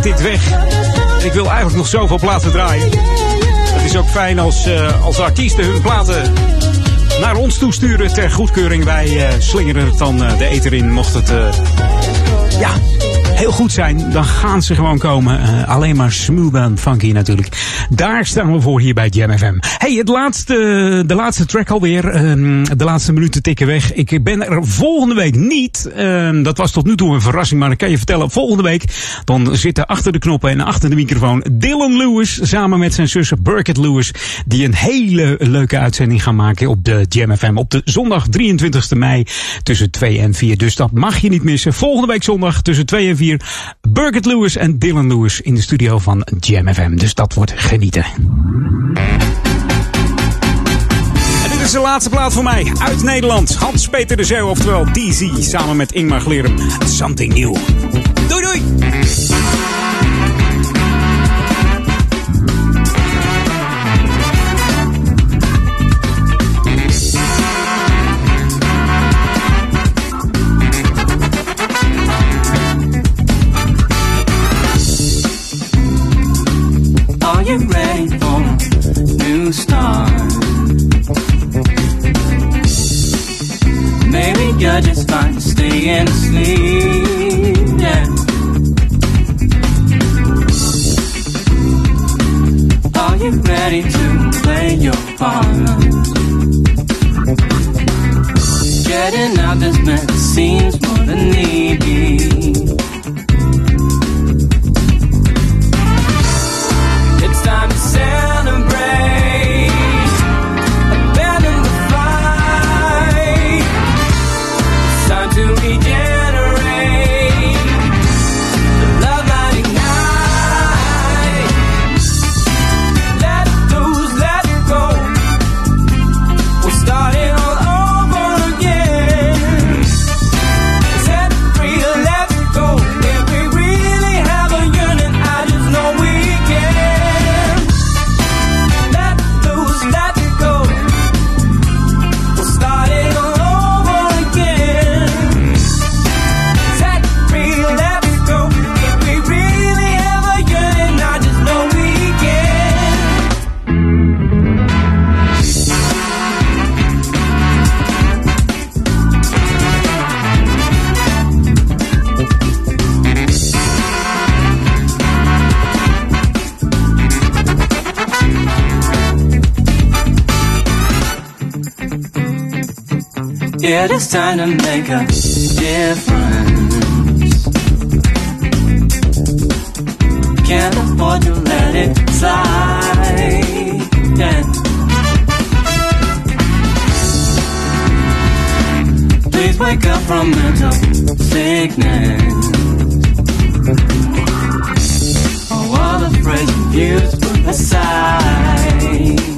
Tikt weg. Ik wil eigenlijk nog zoveel platen draaien. Het is ook fijn als, eh, als artiesten hun platen naar ons toesturen ter goedkeuring. Wij eh, slingeren het dan eh, de eter in, mocht het ja, heel goed zijn, dan gaan ze gewoon komen. Eh, alleen maar smooth en funky natuurlijk. Daar staan we voor hier bij Jam FM. Hey, het laatste, de laatste track alweer. Ehm, de laatste minuten tikken weg. Ik ben er volgende week niet. Ehm, dat was tot nu toe een verrassing, maar ik kan je vertellen. Volgende week dan zitten achter de knoppen en achter de microfoon Dylan Lewis samen met zijn zus Burkett Lewis. Die een hele leuke uitzending gaan maken op de Jam FM. Op de zondag 23 mei tussen 2 en 4. Dus dat mag je niet missen. Volgende week zondag tussen 2 en 4. Burkett Lewis en Dylan Lewis in de studio van Jam FM. Dus dat wordt genieten. En dit is de laatste plaat voor mij uit Nederland. Hans-Peter de Zeeuw, oftewel DZ, samen met Ingmar Glerum. Something new. Doei doei! Just fine staying asleep. Yeah. Are you ready to play your part? Getting out this mess seems more than needy. Yeah, it's time to make a difference. Can't afford to let it slide. Yeah. Please wake up from mental sickness. Oh, all the praise and views put aside.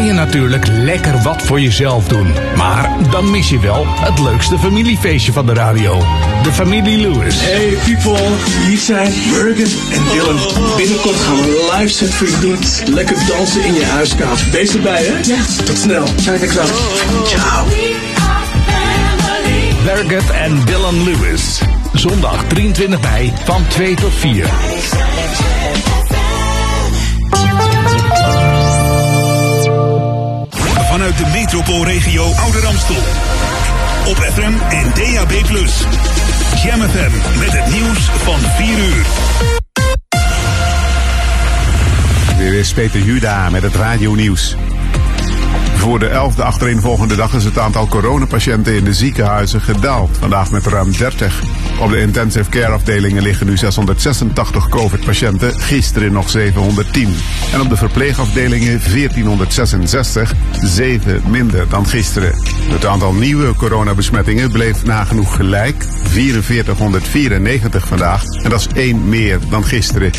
Kan je natuurlijk lekker wat voor jezelf doen. Maar dan mis je wel het leukste familiefeestje van de radio. De familie Lewis. Hey people, hier zijn Bergen en Dylan. Binnenkort gaan we een live set voor je doen. Lekker dansen in je huiskamer. Wees erbij hè? Ja. Tot snel. Zijn de klap. Ciao. Berget en Dylan Lewis. Zondag 23 mei van 2 tot 4. De metropoolregio Ouder Amstel. Op FM en DAB+. Jam FM met het nieuws van 4 uur. Dit is Peter Juda met het radio-nieuws. Voor de elfde achtereenvolgende dag is het aantal coronapatiënten in de ziekenhuizen gedaald. Vandaag met ruim 30. Op de intensive care afdelingen liggen nu 686 COVID-patiënten, gisteren nog 710. En op de verpleegafdelingen 1466, 7 minder dan gisteren. Het aantal nieuwe coronabesmettingen bleef nagenoeg gelijk, 4494 vandaag. En dat is 1 meer dan gisteren.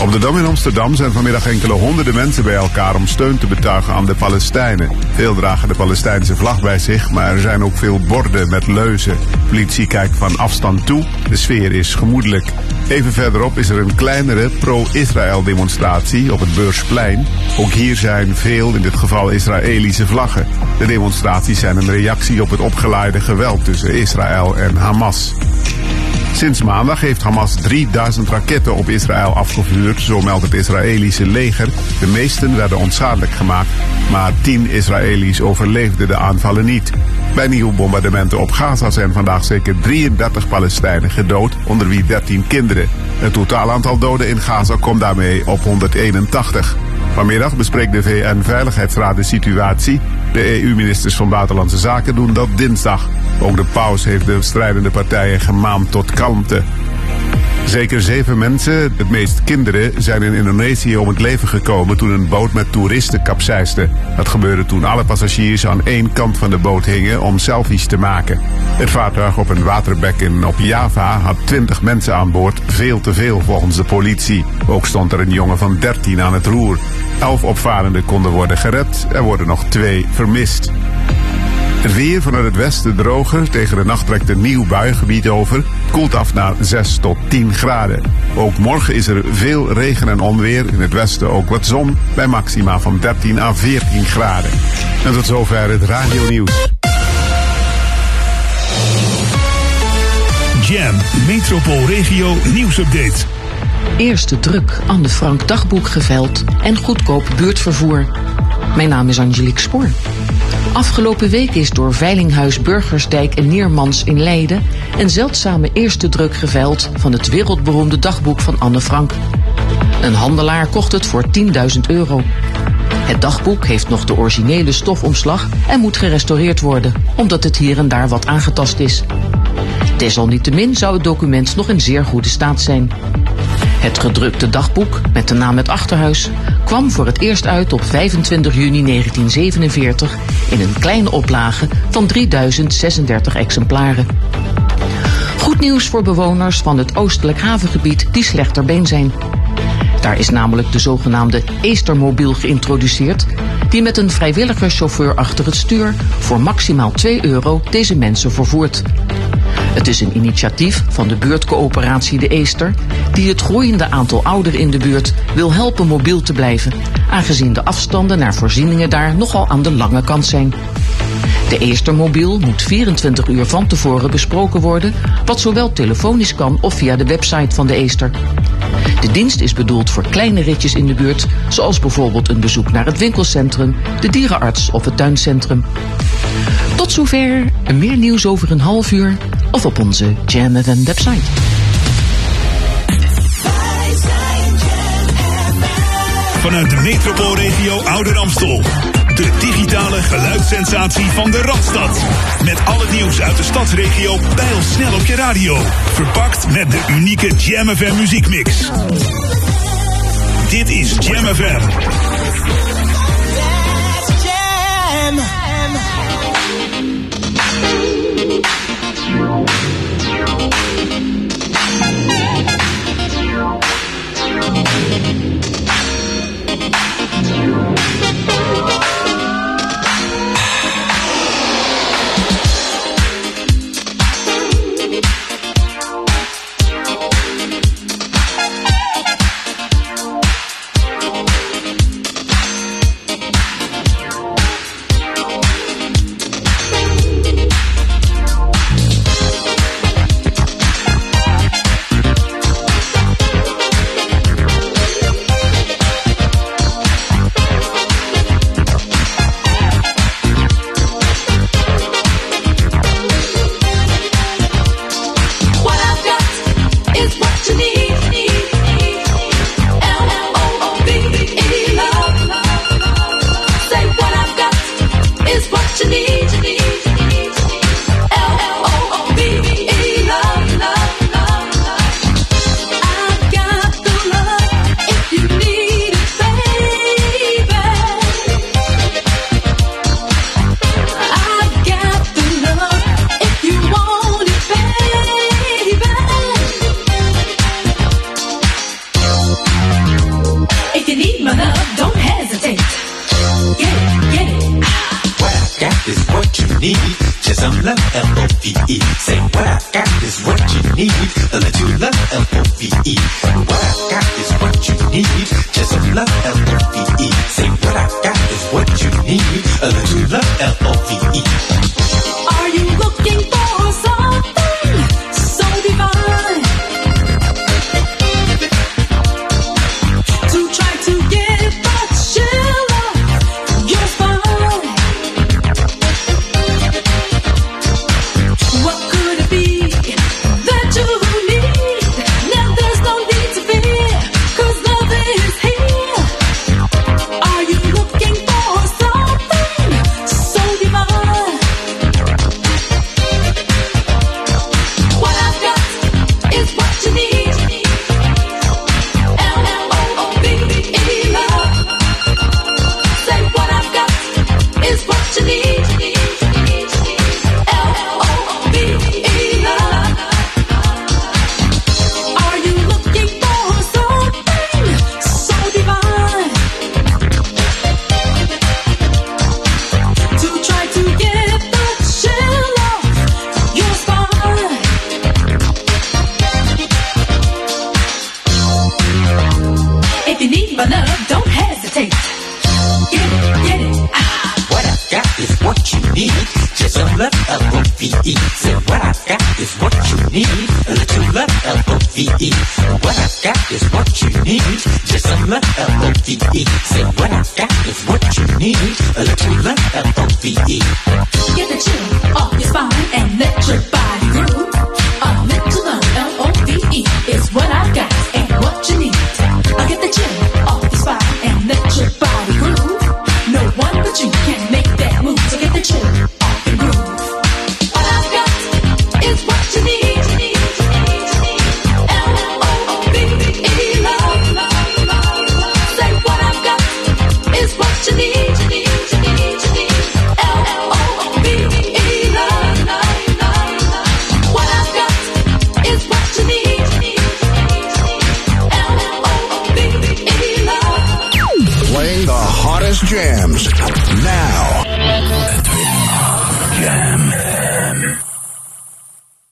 Op de Dam in Amsterdam zijn vanmiddag enkele honderden mensen bij elkaar om steun te betuigen aan de Palestijnen. Veel dragen de Palestijnse vlag bij zich, maar er zijn ook veel borden met leuzen. Politie kijkt van afstand toe, de sfeer is gemoedelijk. Even verderop is er een kleinere pro-Israël demonstratie op het Beursplein. Ook hier zijn veel, in dit geval Israëlische vlaggen. De demonstraties zijn een reactie op het opgeleide geweld tussen Israël en Hamas. Sinds maandag heeft Hamas 3000 raketten op Israël afgevuurd, zo meldt het Israëlische leger. De meesten werden onschadelijk gemaakt, maar 10 Israëli's overleefden de aanvallen niet. Bij nieuwe bombardementen op Gaza zijn vandaag zeker 33 Palestijnen gedood, onder wie 13 kinderen. Het totaal aantal doden in Gaza komt daarmee op 181. Vanmiddag bespreekt de VN-veiligheidsraad de situatie. De EU-ministers van Buitenlandse Zaken doen dat dinsdag. Ook de paus heeft de strijdende partijen gemaand tot kalmte. Zeker zeven mensen, het meest kinderen, zijn in Indonesië om het leven gekomen toen een boot met toeristen kapseisde. Dat gebeurde toen alle passagiers aan één kant van de boot hingen om selfies te maken. Het vaartuig op een waterbekken op Java had twintig mensen aan boord, veel te veel volgens de politie. Ook stond er een jongen van 13 aan het roer. Elf opvarenden konden worden gered, er worden nog twee vermist. Het weer vanuit het westen droger. Tegen de nacht trekt een nieuw buiengebied over. Koelt af naar 6 tot 10 graden. Ook morgen is er veel regen en onweer. In het westen ook wat zon. Bij maxima van 13 à 14 graden. En tot zover het radio nieuws. Jam, metropoolregio nieuwsupdate. Eerste druk Anne Frank dagboek geveld en goedkoop buurtvervoer. Mijn naam is Angelique Spoor. Afgelopen week is door Veilinghuis Burgersdijk en Neermans in Leiden een zeldzame eerste druk geveild van het wereldberoemde dagboek van Anne Frank. Een handelaar kocht het voor 10.000 euro. Het dagboek heeft nog de originele stofomslag en moet gerestaureerd worden, omdat het hier en daar wat aangetast is. Desalniettemin zou het document nog in zeer goede staat zijn. Het gedrukte dagboek, met de naam Het Achterhuis, kwam voor het eerst uit op 25 juni 1947 in een kleine oplage van 3036 exemplaren. Goed nieuws voor bewoners van het oostelijk havengebied die slechter been zijn. Daar is namelijk de zogenaamde Eastermobiel geïntroduceerd, die met een vrijwillige chauffeur achter het stuur voor maximaal 2 euro deze mensen vervoert. Het is een initiatief van de buurtcoöperatie De Eester, die het groeiende aantal ouderen in de buurt wil helpen mobiel te blijven, aangezien de afstanden naar voorzieningen daar nogal aan de lange kant zijn. De Eestermobiel moet 24 uur van tevoren besproken worden, wat zowel telefonisch kan of via de website van de Eester. De dienst is bedoeld voor kleine ritjes in de buurt, zoals bijvoorbeeld een bezoek naar het winkelcentrum, de dierenarts of het tuincentrum. Tot zover, meer nieuws over een half uur of op onze Jam FM website. Vanuit de metropoolregio Ouder Amstel. De digitale geluidssensatie van de Radstad. Met al het nieuws uit de stadsregio pijlsnel op je radio. Verpakt met de unieke Jam FM muziekmix. Dit is Jam FM.